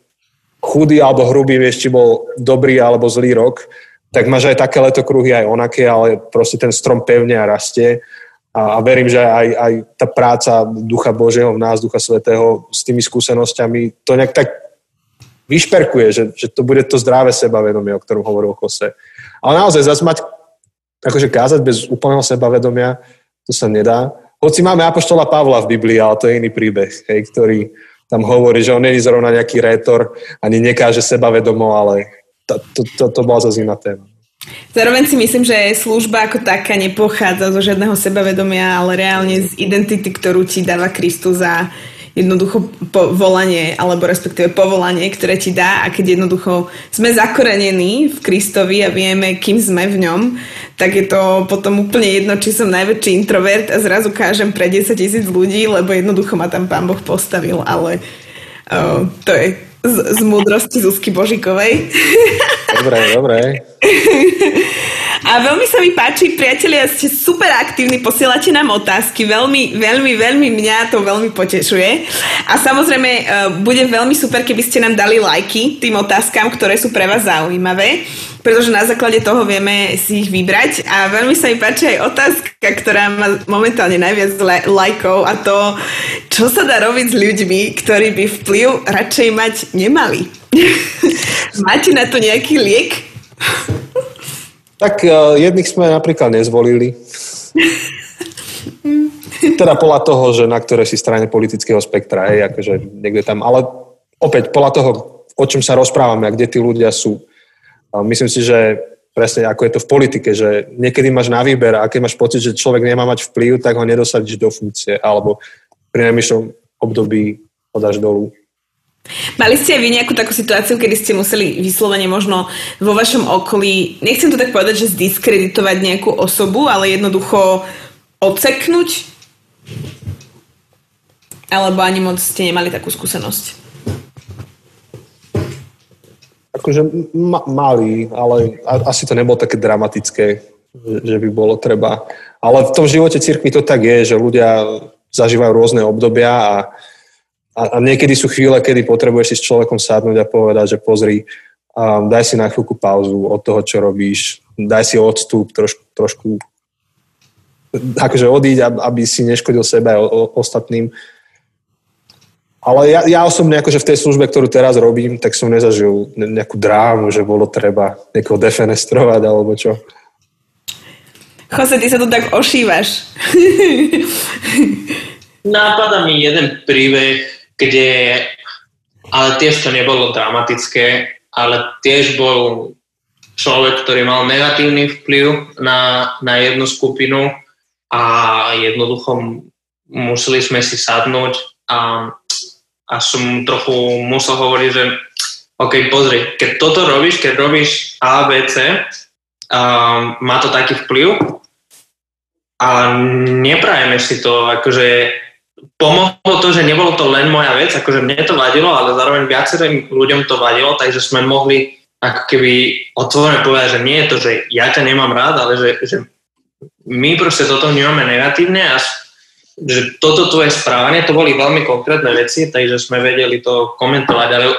chudý alebo hrubý, vieš, či bol dobrý alebo zlý rok, tak máš aj také letokruhy, aj onaké, ale proste ten strom pevne a rastie. A, a verím, že aj, aj tá práca Ducha Božieho v nás, Ducha Svetého s tými skúsenosťami to nejak tak vyšperkuje, že, že to bude to zdravé sebavedomie, o ktorom hovoril Jose. Ale naozaj zase mať, akože kázať bez úplného sebavedomia, to sa nedá. Hoci máme Apoštola Pavla v Biblii, ale to je iný príbeh, hej, ktorý tam hovorí, že on není zrovna nejaký rétor, ani nekáže sebavedomo, ale to, bola zase iná téma. Zároveň si myslím, že služba ako taká nepochádza zo žiadneho sebavedomia, ale reálne z identity, ktorú ti dáva Kristus za jednoducho volanie, alebo respektíve povolanie, ktoré ti dá a keď jednoducho sme zakorenení v Kristovi a vieme, kým sme v ňom, tak je to potom úplne jedno, či som najväčší introvert a zrazu kážem pre 10 tisíc ľudí, lebo jednoducho ma tam Pán Boh postavil, ale uh, to je z, z múdrosti Zuzky Božikovej. Dobre, dobre. A veľmi sa mi páči, priatelia, ste super aktívni, posielate nám otázky, veľmi, veľmi, veľmi mňa to veľmi potešuje. A samozrejme, e, bude veľmi super, keby ste nám dali lajky tým otázkam, ktoré sú pre vás zaujímavé, pretože na základe toho vieme si ich vybrať. A veľmi sa mi páči aj otázka, ktorá má momentálne najviac lajkov a to, čo sa dá robiť s ľuďmi, ktorí by vplyv radšej mať nemali. Máte na to nejaký liek? Tak uh, jedných sme napríklad nezvolili. teda podľa toho, že na ktorej si strane politického spektra, je, akože niekde tam, ale opäť podľa toho, o čom sa rozprávame a kde tí ľudia sú. Myslím si, že presne ako je to v politike, že niekedy máš na výber a keď máš pocit, že človek nemá mať vplyv, tak ho nedosadíš do funkcie alebo pri najmyšom období ho dáš dolu. Mali ste aj vy nejakú takú situáciu, kedy ste museli vyslovene možno vo vašom okolí, nechcem to tak povedať, že zdiskreditovať nejakú osobu, ale jednoducho odseknúť? Alebo ani moc ste nemali takú skúsenosť? Akože ma- mali, ale asi to nebolo také dramatické, že by bolo treba. Ale v tom živote cirkvi to tak je, že ľudia zažívajú rôzne obdobia a a, a niekedy sú chvíle, kedy potrebuješ si s človekom sadnúť a povedať, že pozri, um, daj si na chvíľku pauzu od toho, čo robíš, daj si odstup trošku, trošku akože odíť, aby si neškodil sebe a ostatným. Ale ja, ja osobne akože v tej službe, ktorú teraz robím, tak som nezažil nejakú drámu, že bolo treba niekoho defenestrovať alebo čo. Jose, ty sa tu tak ošívaš. Nápada mi jeden príbeh, kde, ale tiež to nebolo dramatické, ale tiež bol človek, ktorý mal negatívny vplyv na, na jednu skupinu a jednoducho museli sme si sadnúť a, a som trochu musel hovoriť, že OK, pozri, keď toto robíš, keď robíš A, B, C, um, má to taký vplyv a neprajeme si to, akože pomohlo to, že nebolo to len moja vec, akože mne to vadilo, ale zároveň viacerým ľuďom to vadilo, takže sme mohli ako keby otvorene povedať, že nie je to, že ja ťa nemám rád, ale že, že my proste toto vnímame negatívne a že toto tvoje správanie, to boli veľmi konkrétne veci, takže sme vedeli to komentovať, ale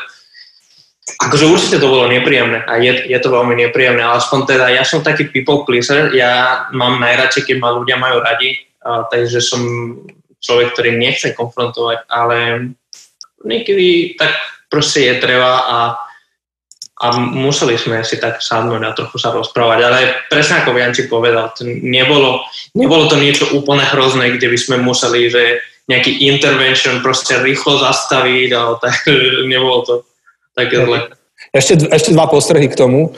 akože určite to bolo nepríjemné a je, je to veľmi nepríjemné, ale aspoň teda ja som taký people pleaser, ja mám najradšej, keď ma ľudia majú radi, a, takže som človek, ktorý nechce konfrontovať, ale niekedy tak proste je treba a, a museli sme si tak sadnúť a trochu sa rozprávať. Ale presne ako Janči povedal, to nebolo, nebolo to niečo úplne hrozné, kde by sme museli, že nejaký intervention proste rýchlo zastaviť, ale tak nebolo to také zle. Ešte, ešte dva postrehy k tomu.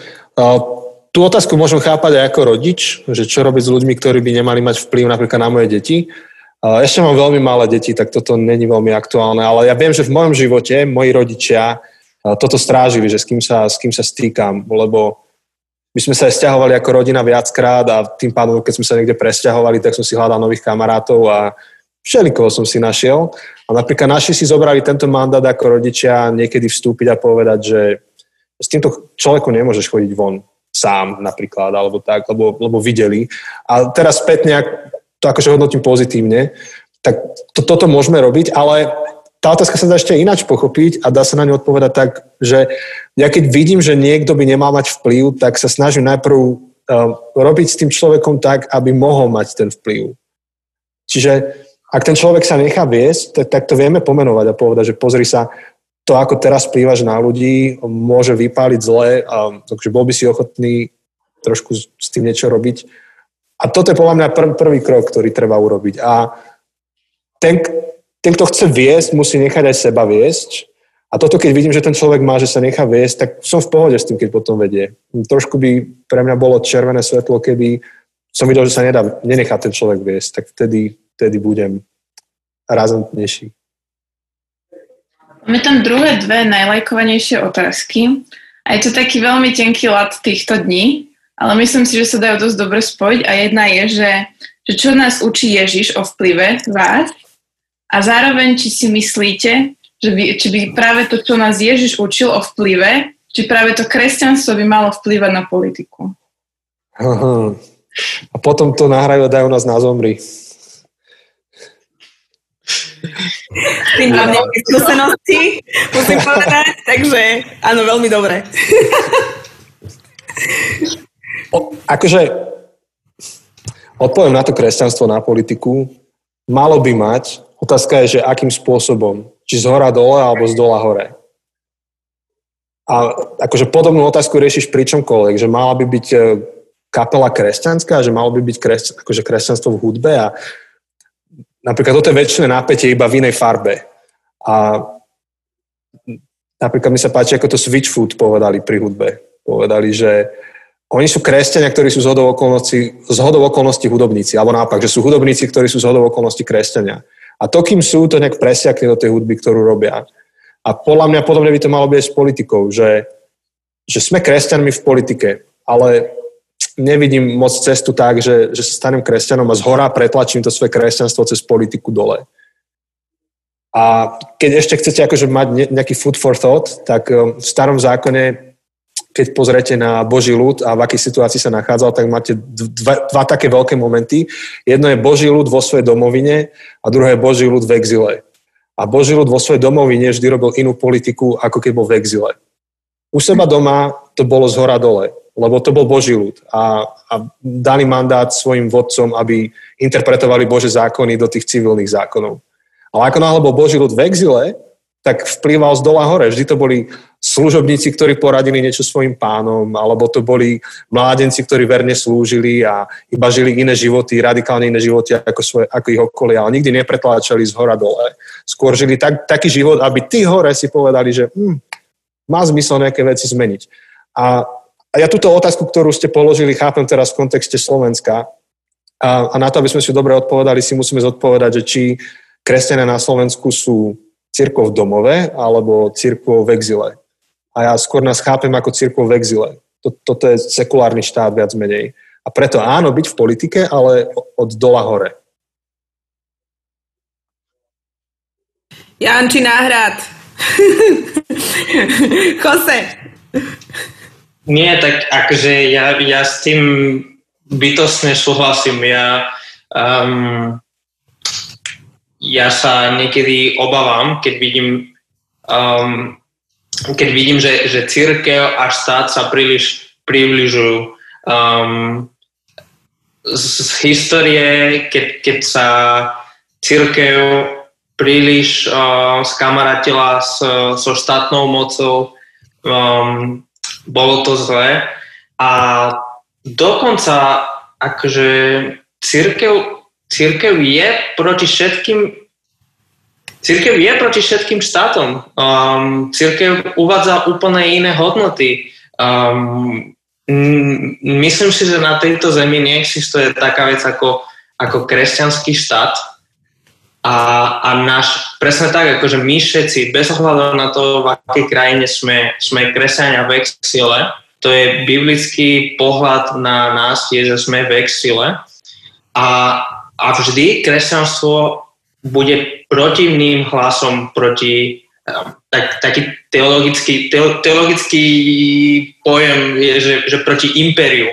Tú otázku môžem chápať aj ako rodič, že čo robiť s ľuďmi, ktorí by nemali mať vplyv napríklad na moje deti. Ešte mám veľmi malé deti, tak toto není veľmi aktuálne, ale ja viem, že v mojom živote moji rodičia toto strážili, že s kým sa, s kým sa stýkam, lebo my sme sa aj stiahovali ako rodina viackrát a tým pádom, keď sme sa niekde presťahovali, tak som si hľadal nových kamarátov a všelikoho som si našiel. A napríklad naši si zobrali tento mandát ako rodičia niekedy vstúpiť a povedať, že s týmto človekom nemôžeš chodiť von sám napríklad, alebo tak, lebo, lebo videli. A teraz späť nejak to akože hodnotím pozitívne, tak to, toto môžeme robiť, ale tá otázka sa dá ešte ináč pochopiť a dá sa na ňu odpovedať tak, že ja keď vidím, že niekto by nemal mať vplyv, tak sa snažím najprv uh, robiť s tým človekom tak, aby mohol mať ten vplyv. Čiže ak ten človek sa nechá viesť, tak, tak to vieme pomenovať a povedať, že pozri sa, to, ako teraz plývaš na ľudí, môže vypáliť zle, a, takže bol by si ochotný trošku s tým niečo robiť. A toto je podľa mňa prv, prvý krok, ktorý treba urobiť. A ten, ten, kto chce viesť, musí nechať aj seba viesť. A toto, keď vidím, že ten človek má, že sa nechá viesť, tak som v pohode s tým, keď potom vedie. Trošku by pre mňa bolo červené svetlo, keby som videl, že sa nedá, nenechá ten človek viesť, tak vtedy, vtedy budem razantnejší. Máme tam druhé dve najlajkovanejšie otázky. A je to taký veľmi tenký lat týchto dní, ale myslím si, že sa dajú dosť dobre spojiť. A jedna je, že, že čo nás učí Ježiš o vplyve vás a zároveň, či si myslíte, že by, či by práve to, čo nás Ježiš učil o vplyve, či práve to kresťanstvo by malo vplyvať na politiku. Aha. A potom to nahrajú a dajú nás na zomri. Tým mám nejaké skúsenosti, musím povedať, takže áno, veľmi dobre. O, akože odpoviem na to kresťanstvo, na politiku. Malo by mať, otázka je, že akým spôsobom. Či z hora dole, alebo z dola hore. A akože podobnú otázku riešiš pri čomkoľvek, že mala by byť e, kapela kresťanská, že malo by byť kresť, akože kresťanstvo v hudbe a napríklad toto je väčšie napätie iba v inej farbe. A napríklad mi sa páči, ako to Switchfoot povedali pri hudbe. Povedali, že oni sú kresťania, ktorí sú z hodou okolností, z okolností hudobníci, alebo naopak, že sú hudobníci, ktorí sú z hodou okolností kresťania. A to, kým sú, to nejak presiakne do tej hudby, ktorú robia. A podľa mňa podobne by to malo byť s politikou, že, že sme kresťanmi v politike, ale nevidím moc cestu tak, že, že sa stanem kresťanom a z hora pretlačím to svoje kresťanstvo cez politiku dole. A keď ešte chcete akože mať nejaký food for thought, tak um, v starom zákone, keď pozrete na Boží ľud a v akej situácii sa nachádzal, tak máte dva, dva také veľké momenty. Jedno je Boží ľud vo svojej domovine a druhé je Boží ľud v exile. A Boží ľud vo svojej domovine vždy robil inú politiku, ako keď bol v exile. U seba doma to bolo z hora dole lebo to bol Boží ľud a, a dali mandát svojim vodcom, aby interpretovali Bože zákony do tých civilných zákonov. Ale ako náhle bol Boží ľud v exile, tak vplyval z dola hore. Vždy to boli služobníci, ktorí poradili niečo svojim pánom, alebo to boli mládenci, ktorí verne slúžili a iba žili iné životy, radikálne iné životy ako, svoje, ako ich okolia, ale nikdy nepretláčali z hora dole. Skôr žili tak, taký život, aby tí hore si povedali, že hm, má zmysel nejaké veci zmeniť. A a ja túto otázku, ktorú ste položili, chápem teraz v kontexte Slovenska. A, a na to, aby sme si dobre odpovedali, si musíme zodpovedať, že či kresťania na Slovensku sú církvou v domove alebo církvou v exile. A ja skôr nás chápem ako církvou v exile. Toto je sekulárny štát viac menej. A preto áno, byť v politike, ale od dola hore. Janči náhrad. Jose. Nie, tak akože ja, ja s tým bytostne súhlasím. Ja, um, ja sa niekedy obávam, keď vidím, um, keď vidím, že, že církev a štát sa príliš približujú. Um, z, z histórie, keď, keď sa církev príliš uh, skamaratila so, so štátnou mocou, um, bolo to zlé a dokonca akože církev, církev je proti všetkým Církev je proti všetkým štátom. Um, církev uvádza úplne iné hodnoty. Um, myslím si, že na tejto zemi neexistuje taká vec ako, ako kresťanský štát. A, a náš, presne tak, akože my všetci, bez ohľadu na to, v akej krajine sme, sme kresťania v exile, to je biblický pohľad na nás, je, že sme v exile. A, a vždy kresťanstvo bude protivným hlasom proti tak, taký teologický, teologický pojem je, že, že proti impériu.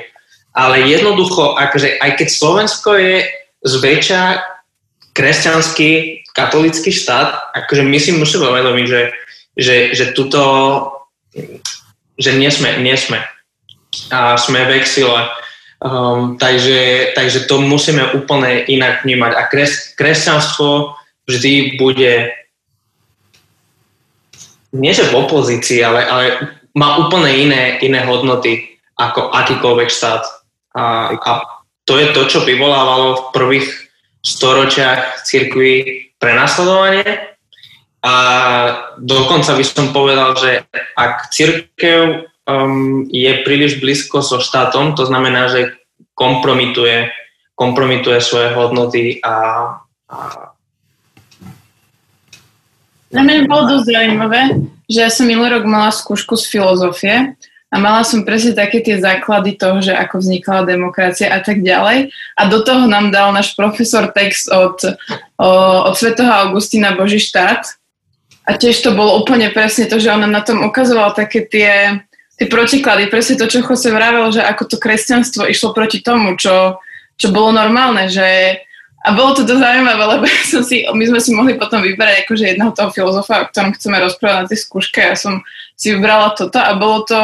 Ale jednoducho, akože aj keď Slovensko je zväčša kresťanský katolický štát, akože my si musíme uvedomiť, že, že, že tuto, že nie sme, nie sme. A sme v exile. Um, takže, takže to musíme úplne inak vnímať. A kres, kresťanstvo vždy bude nie že v opozícii, ale, ale má úplne iné, iné hodnoty ako akýkoľvek štát. A, a to je to, čo vyvolávalo v prvých storočiach cirkvi prenasledovanie. A dokonca by som povedal, že ak církev um, je príliš blízko so štátom, to znamená, že kompromituje, kompromituje svoje hodnoty a, a na mňa bolo dosť zaujímavé, že ja som minulý rok mala skúšku z filozofie a mala som presne také tie základy toho, že ako vznikala demokracia a tak ďalej. A do toho nám dal náš profesor text od, o, od svätého Augustína Boží štát. A tiež to bolo úplne presne to, že on nám na tom ukazoval také tie, tie protiklady, presne to, čo Jose vravel, že ako to kresťanstvo išlo proti tomu, čo, čo bolo normálne, že a bolo to dosť zaujímavé, lebo som si, my sme si mohli potom vybrať akože jedného toho filozofa, o ktorom chceme rozprávať na tej skúške. Ja som si vybrala toto a bolo to,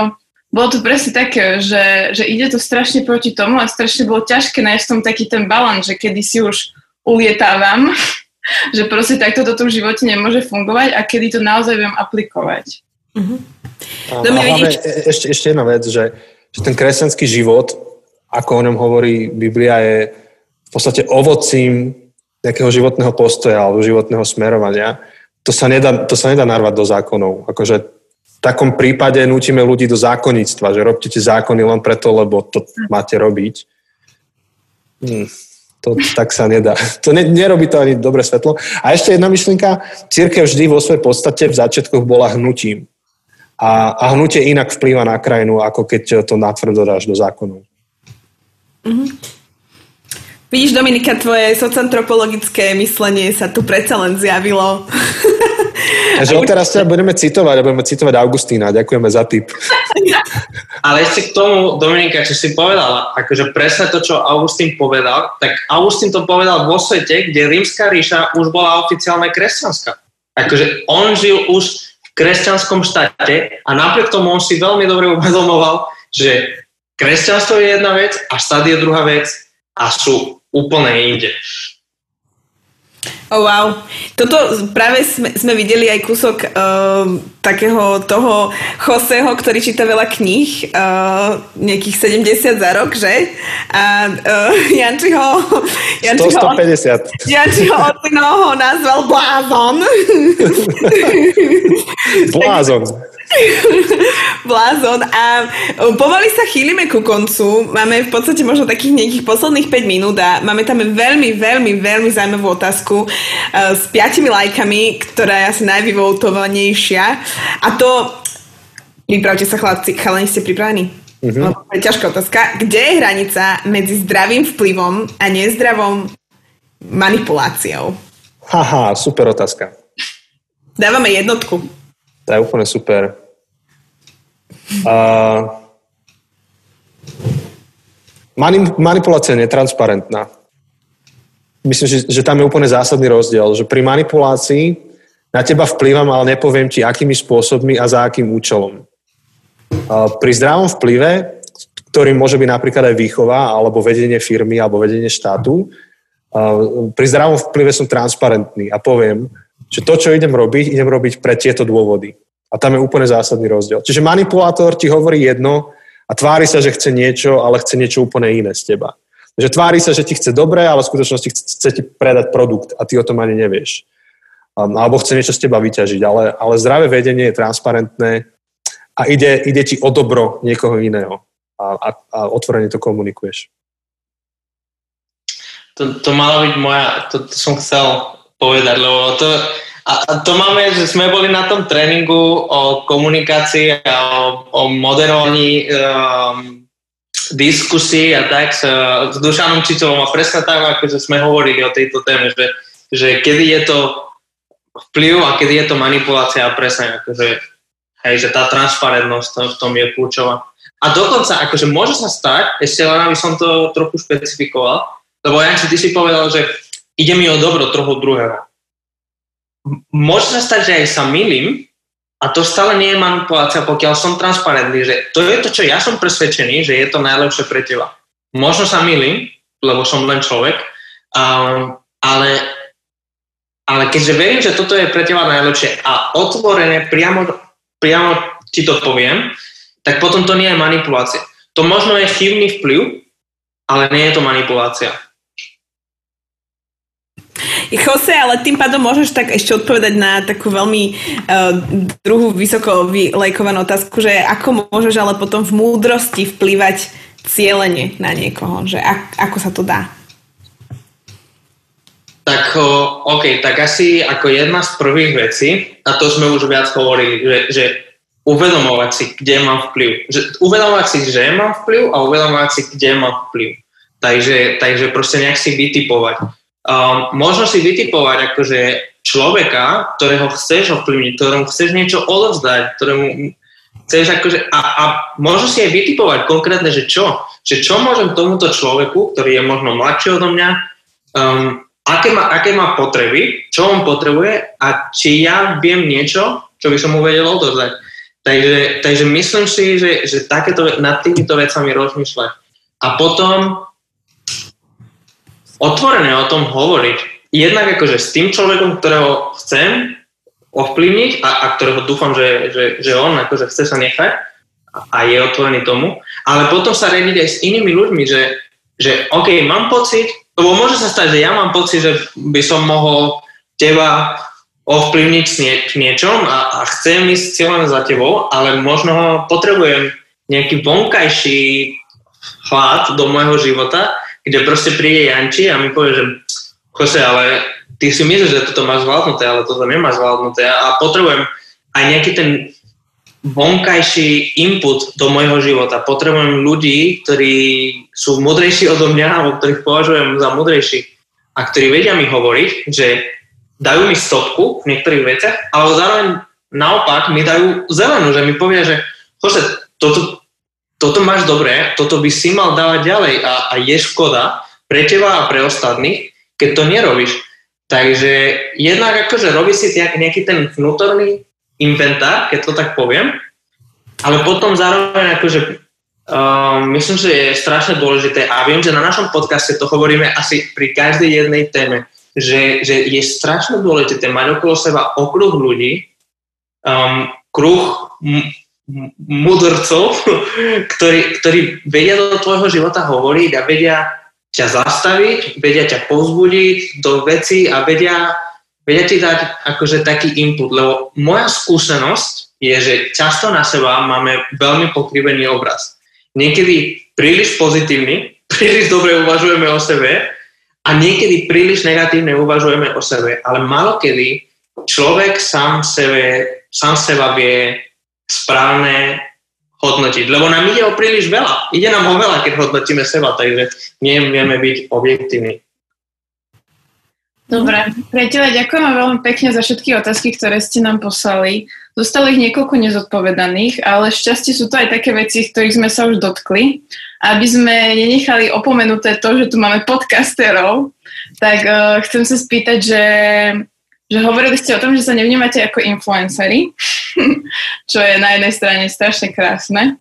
bolo to presne také, že, že ide to strašne proti tomu a strašne bolo ťažké nájsť tom taký ten balans, že kedy si už ulietávam, že proste takto toto v živote nemôže fungovať a kedy to naozaj viem aplikovať. Mm-hmm. A, a hlavne, e, ešte, ešte jedna vec, že, že ten kresťanský život, ako o ňom hovorí Biblia, je v podstate ovocím nejakého životného postoja alebo životného smerovania, to sa nedá, to sa nedá narvať do zákonov. Akože v takom prípade nutíme ľudí do zákonníctva, že robte tie zákony len preto, lebo to máte robiť. Hm, to tak sa nedá. To ne, nerobí to ani dobre svetlo. A ešte jedna myšlienka. Církev vždy vo svojej podstate v začiatkoch bola hnutím. A, a hnutie inak vplýva na krajinu, ako keď to natvrdo dáš do zákonov. Mm-hmm. Vidíš, Dominika, tvoje sociantropologické myslenie sa tu predsa len zjavilo. Takže odteraz sa budeme citovať a budeme citovať Augustína. Ďakujeme za tip. Ale ešte k tomu, Dominika, čo si povedala, akože presne to, čo Augustín povedal, tak Augustín to povedal vo svete, kde rímska ríša už bola oficiálne kresťanská. Akože on žil už kresťanskom štáte a napriek tomu on si veľmi dobre uvedomoval, že kresťanstvo je jedna vec a štát je druhá vec a sú úplne inde. Oh, wow. Toto práve sme, sme videli aj kúsok uh, takého toho Joseho, ktorý číta veľa kníh, uh, nejakých 70 za rok, že? A uh, Jančiho... Jančiho 100, 150. Jančiho Otino ho nazval Blázon. Blázon. Blázon. A pomaly sa chýlime ku koncu. Máme v podstate možno takých nejakých posledných 5 minút a máme tam veľmi, veľmi, veľmi zaujímavú otázku s piatimi lajkami, ktorá je asi najvyvoltovanejšia. A to, vypravte sa chlapci, chalani, ste pripravení? Mm-hmm. To je ťažká otázka. Kde je hranica medzi zdravým vplyvom a nezdravom manipuláciou? Haha, super otázka. Dávame jednotku. To je úplne super. Uh, manipulácia je netransparentná. Myslím, že, že tam je úplne zásadný rozdiel, že pri manipulácii na teba vplyvam, ale nepoviem ti, akými spôsobmi a za akým účelom. Pri zdravom vplyve, ktorým môže byť napríklad aj výchova, alebo vedenie firmy, alebo vedenie štátu, pri zdravom vplyve som transparentný a poviem, že to, čo idem robiť, idem robiť pre tieto dôvody. A tam je úplne zásadný rozdiel. Čiže manipulátor ti hovorí jedno a tvári sa, že chce niečo, ale chce niečo úplne iné z teba. Takže tvári sa, že ti chce dobre, ale v skutočnosti chce ti predať produkt a ty o tom ani nevieš. Alebo chce niečo z teba vyťažiť. Ale, ale zdravé vedenie je transparentné a ide, ide ti o dobro niekoho iného. A, a, a otvorene to komunikuješ. To, to mala byť moja, to, to som chcel povedať, lebo to, a, a to máme, že sme boli na tom tréningu o komunikácii a o, o moderovaní um, diskusí a tak s, s Dušanom Čičovom a presne tak, ako sme hovorili o tejto téme, že, že kedy je to vplyv a kedy je to manipulácia a presne akože, hej, že tá transparentnosť v tom je kľúčová. A dokonca, akože môže sa stať, ešte len aby som to trochu špecifikoval, lebo Janči, ty si povedal, že ide mi o dobro trochu druhého. Môže sa stať, že aj sa milím, a to stále nie je manipulácia, pokiaľ som transparentný, že to je to, čo ja som presvedčený, že je to najlepšie pre teba. Možno sa milím, lebo som len človek, um, ale, ale keďže verím, že toto je pre teba najlepšie a otvorené priamo, priamo ti to poviem, tak potom to nie je manipulácia. To možno je chybný vplyv, ale nie je to manipulácia. Jose, ale tým pádom môžeš tak ešte odpovedať na takú veľmi uh, druhú vysoko vylejkovanú otázku, že ako môžeš ale potom v múdrosti vplývať cieľene na niekoho, že ak, ako sa to dá? Tak OK, tak asi ako jedna z prvých vecí, a to sme už viac hovorili, že, že uvedomovať si, kde mám vplyv. Že, uvedomovať si, že mám vplyv a uvedomovať si, kde mám vplyv. Takže, takže proste nejak si vytipovať um, možno si vytipovať akože človeka, ktorého chceš ovplyvniť, ktorému chceš niečo odovzdať, ktorému chceš akože, a, a možno si aj vytipovať konkrétne, že čo, že čo môžem tomuto človeku, ktorý je možno mladší odo mňa, um, aké, má, aké má potreby, čo on potrebuje a či ja viem niečo, čo by som mu vedel odovzdať. Takže, takže myslím si, že, že takéto, nad týmito vecami rozmýšľať. A potom otvorene o tom hovoriť. Jednak akože s tým človekom, ktorého chcem ovplyvniť a, a ktorého dúfam, že, že, že on akože chce sa nechať a je otvorený tomu, ale potom sa rediť aj s inými ľuďmi, že, že OK, mám pocit, lebo môže sa stať, že ja mám pocit, že by som mohol teba ovplyvniť nie, niečom a, a chcem ísť cieľom za tebou, ale možno potrebujem nejaký vonkajší chlad do môjho života, kde proste príde Janči a mi povie, že Jose, ale ty si myslíš, že toto máš zvládnuté, ale toto nemáš zvládnuté a potrebujem aj nejaký ten vonkajší input do môjho života. Potrebujem ľudí, ktorí sú múdrejší odo mňa, alebo ktorých považujem za múdrejší a ktorí vedia mi hovoriť, že dajú mi stopku v niektorých veciach, ale zároveň naopak mi dajú zelenú, že mi povia, že Jose, toto, toto máš dobré, toto by si mal dávať ďalej a, a je škoda pre teba a pre ostatných, keď to nerobíš. Takže jednak akože robí si nejaký ten vnútorný inventár, keď to tak poviem, ale potom zároveň akože uh, myslím, že je strašne dôležité a viem, že na našom podcaste to hovoríme asi pri každej jednej téme, že, že je strašne dôležité mať okolo seba okruh ľudí, um, kruh mudrcov, ktorí, ktorí vedia do tvojho života hovoriť a vedia ťa zastaviť, vedia ťa povzbudiť do veci a vedia, vedia ti dať akože taký input, lebo moja skúsenosť je, že často na seba máme veľmi pokrivený obraz. Niekedy príliš pozitívny, príliš dobre uvažujeme o sebe a niekedy príliš negatívne uvažujeme o sebe, ale malokedy človek sám, sebe, sám seba vie správne hodnotiť. Lebo nám ide o príliš veľa. Ide nám o veľa, keď hodnotíme seba, takže nevieme byť objektívni. Dobre, priateľe, ďakujem veľmi pekne za všetky otázky, ktoré ste nám poslali. Zostalo ich niekoľko nezodpovedaných, ale šťastie sú to aj také veci, ktorých sme sa už dotkli. Aby sme nenechali opomenuté to, že tu máme podcasterov, tak uh, chcem sa spýtať, že že hovorili ste o tom, že sa nevnímate ako influencery, čo je na jednej strane strašne krásne,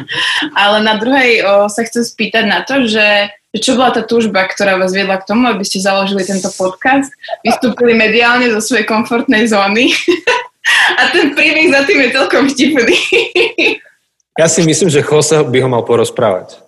ale na druhej o, sa chcem spýtať na to, že čo bola tá túžba, ktorá vás viedla k tomu, aby ste založili tento podcast, vystúpili mediálne zo svojej komfortnej zóny a ten príbeh za tým je celkom vtipný. ja si myslím, že Jose by ho mal porozprávať.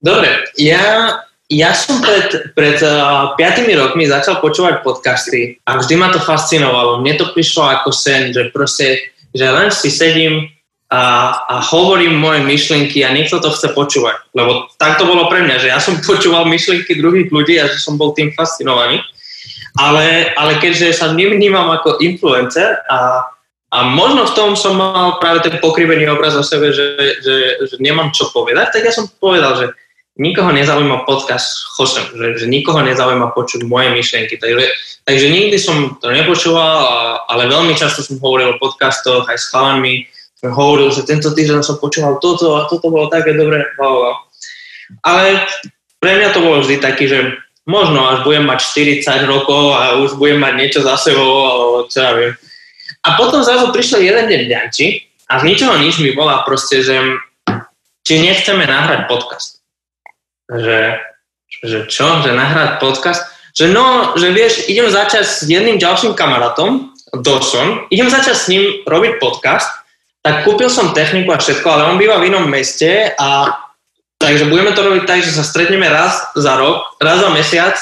Dobre, ja ja som pred, pred uh, 5 rokmi začal počúvať podcasty a vždy ma to fascinovalo. Mne to prišlo ako sen, že proste, že len si sedím a, a hovorím moje myšlienky a niekto to chce počúvať. Lebo tak to bolo pre mňa, že ja som počúval myšlienky druhých ľudí a že som bol tým fascinovaný. Ale, ale keďže sa nevnímam ako influencer a, a možno v tom som mal práve ten pokrivený obraz o sebe, že, že, že nemám čo povedať, tak ja som povedal, že nikoho nezaujíma podcast Chosem, že, že nikoho nezaujíma počuť moje myšlienky. Takže, takže nikdy som to nepočúval, ale veľmi často som hovoril o podcastoch aj s chalanmi, som hovoril, že tento týždeň som počúval toto a toto bolo také dobré. Ale pre mňa to bolo vždy taký, že možno až budem mať 40 rokov a už budem mať niečo za sebou, alebo čo ja viem. A potom zrazu prišiel jeden deň ďanči a z ničoho nič mi volá proste, že či nechceme nahrať podcast. Že, že čo? Že nahrať podcast? Že no, že vieš, idem začať s jedným ďalším kamarátom, Dosom, idem začať s ním robiť podcast, tak kúpil som techniku a všetko, ale on býva v inom meste a Takže budeme to robiť tak, že sa stretneme raz za rok, raz za mesiac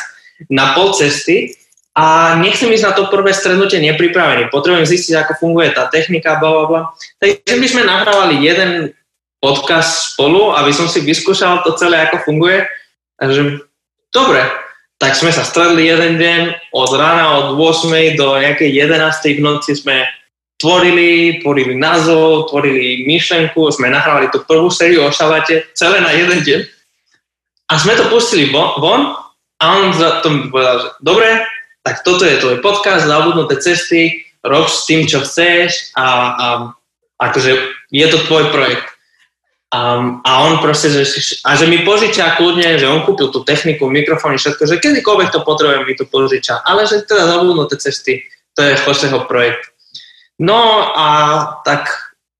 na pol cesty a nechcem ísť na to prvé stretnutie nepripravený. Potrebujem zistiť, ako funguje tá technika, bla, bla. Takže by sme nahrávali jeden podcast spolu, aby som si vyskúšal to celé, ako funguje. Takže dobre, tak sme sa stretli jeden deň, od rána od 8 do nejakej 11 v noci sme tvorili, tvorili názov, tvorili myšlenku, sme nahrávali tú prvú sériu o šalate, celé na jeden deň. A sme to pustili von, von a on za to mi povedal, že dobre, tak toto je tvoj podcast, zabudnuté cesty, rob s tým, čo chceš a, a akože je to tvoj projekt. A, a on proste, že, a že mi požičia kľudne, že on kúpil tú techniku, mikrofóny, všetko, že kedykoľvek to potrebujem, mi to požičia. Ale že teda zabudnuté cesty, to je Joseho projekt. No a tak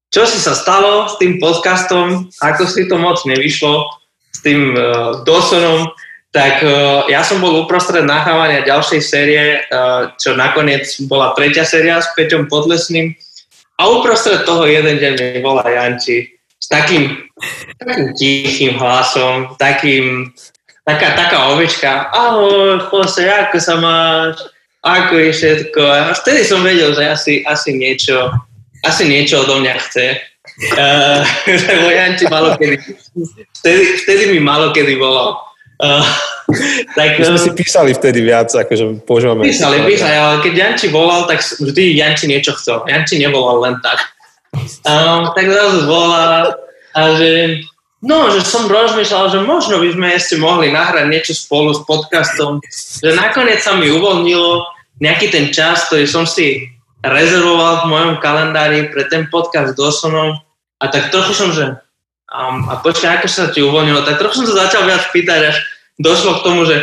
čo si sa stalo s tým podcastom, ako si to moc nevyšlo s tým uh, Dawsonom, tak uh, ja som bol uprostred nahrávania ďalšej série, uh, čo nakoniec bola tretia séria s Peťom Podlesným. A uprostred toho jeden deň mi volá Janči s takým, takým tichým hlasom, takým, taká, taká ovečka, ahoj, Jose, ako sa máš? Ako je všetko. A vtedy som vedel, že asi, asi, niečo, asi niečo odo mňa chce. Uh, lebo Janči malo kedy, vtedy, vtedy mi malo kedy volal. Uh, tak, My sme si písali vtedy viac, akože používame. Písali, písali, ale keď Janči volal, tak vždy Janči niečo chcel. Janči nevolal len tak. Um, tak zrazu volal a že No, že som rozmýšľal, že možno by sme ešte mohli nahrať niečo spolu s podcastom, že nakoniec sa mi uvoľnilo nejaký ten čas, ktorý som si rezervoval v mojom kalendári pre ten podcast s Dosonom a tak trochu som, že um, a počkaj, ako sa ti uvoľnilo, tak trochu som sa začal viac pýtať, až došlo k tomu, že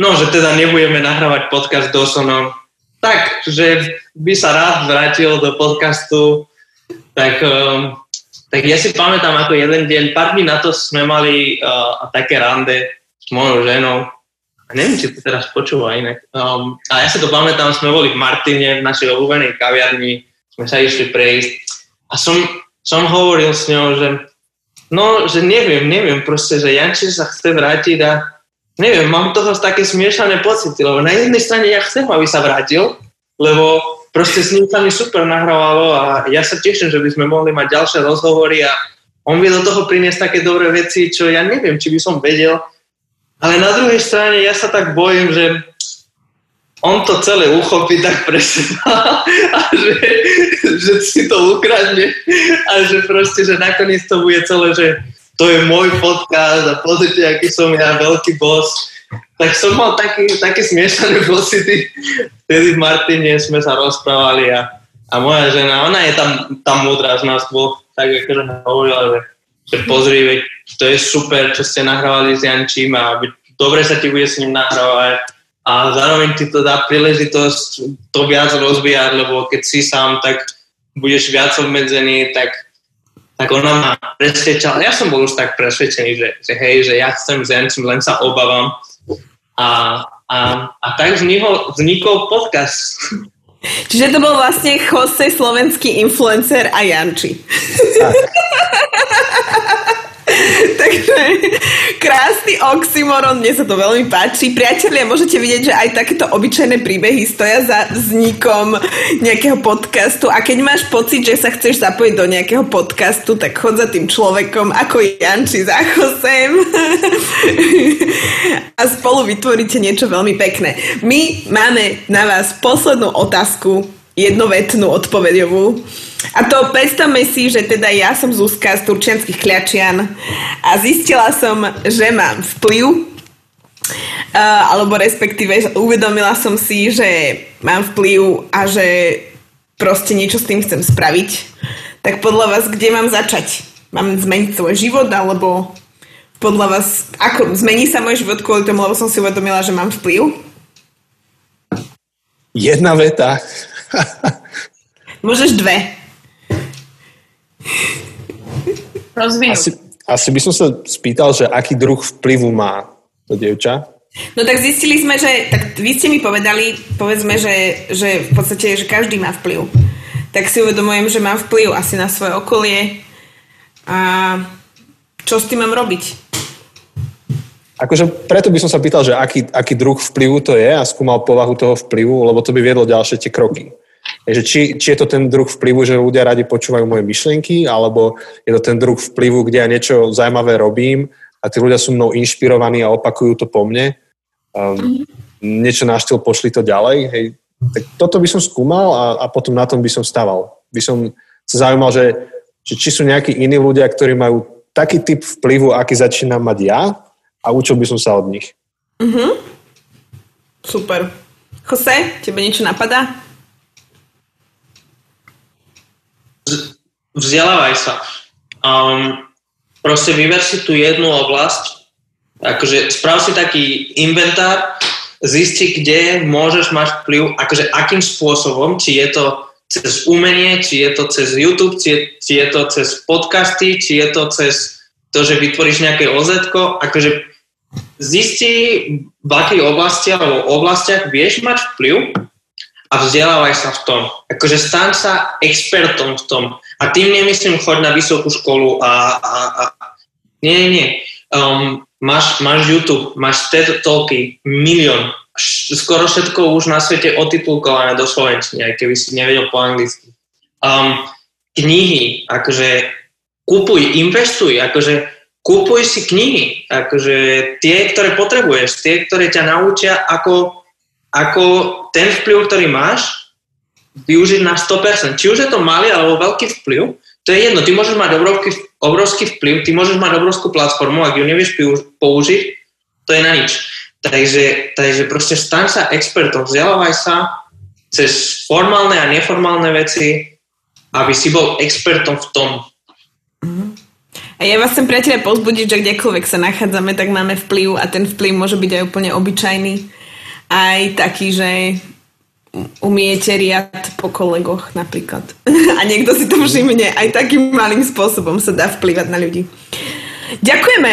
no, že teda nebudeme nahrávať podcast s Dosonom, tak, že by sa rád vrátil do podcastu, tak um, tak ja si pamätám, ako jeden deň, pár dní na to sme mali uh, také rande s mojou ženou. Neviem, či to teraz počúva inak. Um, a ja sa to pamätám, sme boli v Martine, v našej obľúbenej kaviarni, sme sa išli prejsť. A som, som hovoril s ňou, že no, že neviem, neviem, proste, že Janči sa chce vrátiť a neviem, mám toho také smiešané pocity, lebo na jednej strane ja chcem, aby sa vrátil, lebo proste s ním sa mi super nahrávalo a ja sa teším, že by sme mohli mať ďalšie rozhovory a on vie do toho priniesť také dobré veci, čo ja neviem, či by som vedel. Ale na druhej strane ja sa tak bojím, že on to celé uchopí tak pre seba a že, že si to ukradne a že proste, že nakoniec to bude celé, že to je môj podcast a pozrite, aký som ja veľký boss tak som mal také, také smiešané pocity. Vtedy v Martine sme sa rozprávali a, a moja žena, ona je tam, tam múdra z nás dvoch, tak akože hovorila, že, že pozri, to je super, čo ste nahrávali s Jančím a dobre sa ti bude s ním nahrávať a zároveň ti to dá príležitosť to viac rozvíjať, lebo keď si sám, tak budeš viac obmedzený, tak tak ona ma presvedčala, ja som bol už tak presvedčený, že, že hej, že ja chcem s Jančím, len sa obávam, a, a, a tak vznikol, vznikol podcast. Čiže to bol vlastne Jose slovenský influencer a Janči. Takže krásny oxymoron, mne sa to veľmi páči. Priatelia, môžete vidieť, že aj takéto obyčajné príbehy stoja za vznikom nejakého podcastu a keď máš pocit, že sa chceš zapojiť do nejakého podcastu, tak chod za tým človekom ako Janči za Josem a spolu vytvoríte niečo veľmi pekné. My máme na vás poslednú otázku, jednovetnú odpovedovú. A to predstavme si, že teda ja som Zuzka z Turčianských kľačian a zistila som, že mám vplyv uh, alebo respektíve uvedomila som si, že mám vplyv a že proste niečo s tým chcem spraviť. Tak podľa vás, kde mám začať? Mám zmeniť svoj život alebo podľa vás, ako zmení sa môj život kvôli tomu, lebo som si uvedomila, že mám vplyv? Jedna veta. Môžeš dve. Asi, asi by som sa spýtal, že aký druh vplyvu má to dievča. No tak zistili sme, že, tak vy ste mi povedali, povedzme, že, že v podstate, že každý má vplyv. Tak si uvedomujem, že mám vplyv asi na svoje okolie a čo s tým mám robiť? Akože preto by som sa pýtal, že aký, aký druh vplyvu to je a skúmal povahu toho vplyvu, lebo to by viedlo ďalšie tie kroky. Takže či, či je to ten druh vplyvu, že ľudia radi počúvajú moje myšlienky, alebo je to ten druh vplyvu, kde ja niečo zaujímavé robím a tí ľudia sú mnou inšpirovaní a opakujú to po mne. Um, niečo na štýl pošli to ďalej. Hej. Tak toto by som skúmal a, a potom na tom by som staval. By som sa zaujímal, že, že či sú nejakí iní ľudia, ktorí majú taký typ vplyvu, aký začínam mať ja a učil by som sa od nich. Mhm. Super. Jose, tebe niečo napadá? vzdelávaj sa. Um, proste vyber si tú jednu oblasť, akože sprav si taký inventár, zisti, kde môžeš mať vplyv, akože akým spôsobom, či je to cez umenie, či je to cez YouTube, či je, či je to cez podcasty, či je to cez to, že vytvoríš nejaké oz akože zisti, v akej oblasti alebo oblastiach vieš mať vplyv a vzdelávaj sa v tom. Akože staň sa expertom v tom. A tým nemyslím, choď na vysokú školu a... a, a nie, nie. Um, máš, máš YouTube, máš TED Talky, milión. Skoro všetko už na svete otitulkované do slovenčiny, aj keby si nevedel po anglicky. Um, knihy, akože kúpuj, investuj, akože kúpuj si knihy, akože tie, ktoré potrebuješ, tie, ktoré ťa naučia, ako ako ten vplyv, ktorý máš, využiť na 100%. Či už je to malý alebo veľký vplyv, to je jedno. Ty môžeš mať obrovský, obrovský vplyv, ty môžeš mať obrovskú platformu, ak ju nevieš použiť, to je na nič. Takže, takže proste staň sa expertom, vzdelávaj sa cez formálne a neformálne veci, aby si bol expertom v tom. A ja vás chcem priateľe pozbudiť, že kdekoľvek sa nachádzame, tak máme vplyv a ten vplyv môže byť aj úplne obyčajný aj taký, že umiete riad po kolegoch napríklad. A niekto si to všimne. Aj takým malým spôsobom sa dá vplývať na ľudí. Ďakujeme.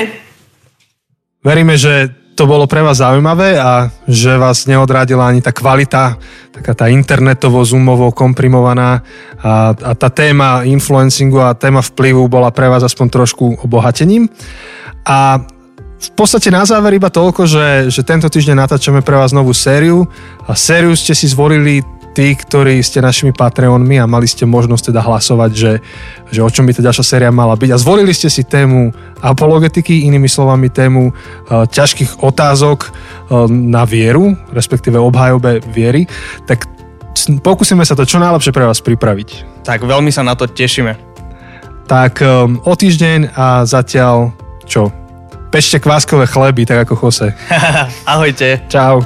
Veríme, že to bolo pre vás zaujímavé a že vás neodradila ani tá kvalita, taká tá internetovo, zoomovo komprimovaná a, a tá téma influencingu a téma vplyvu bola pre vás aspoň trošku obohatením. A v podstate na záver iba toľko, že, že tento týždeň natáčame pre vás novú sériu a sériu ste si zvolili tí, ktorí ste našimi Patreonmi a mali ste možnosť teda hlasovať, že, že o čom by tá ďalšia séria mala byť. A zvolili ste si tému apologetiky, inými slovami tému uh, ťažkých otázok uh, na vieru, respektíve obhajobe viery. Tak pokúsime sa to čo najlepšie pre vás pripraviť. Tak veľmi sa na to tešíme. Tak um, o týždeň a zatiaľ čo? Pešte kváskové chleby, tak ako Jose. Ahojte. Čau.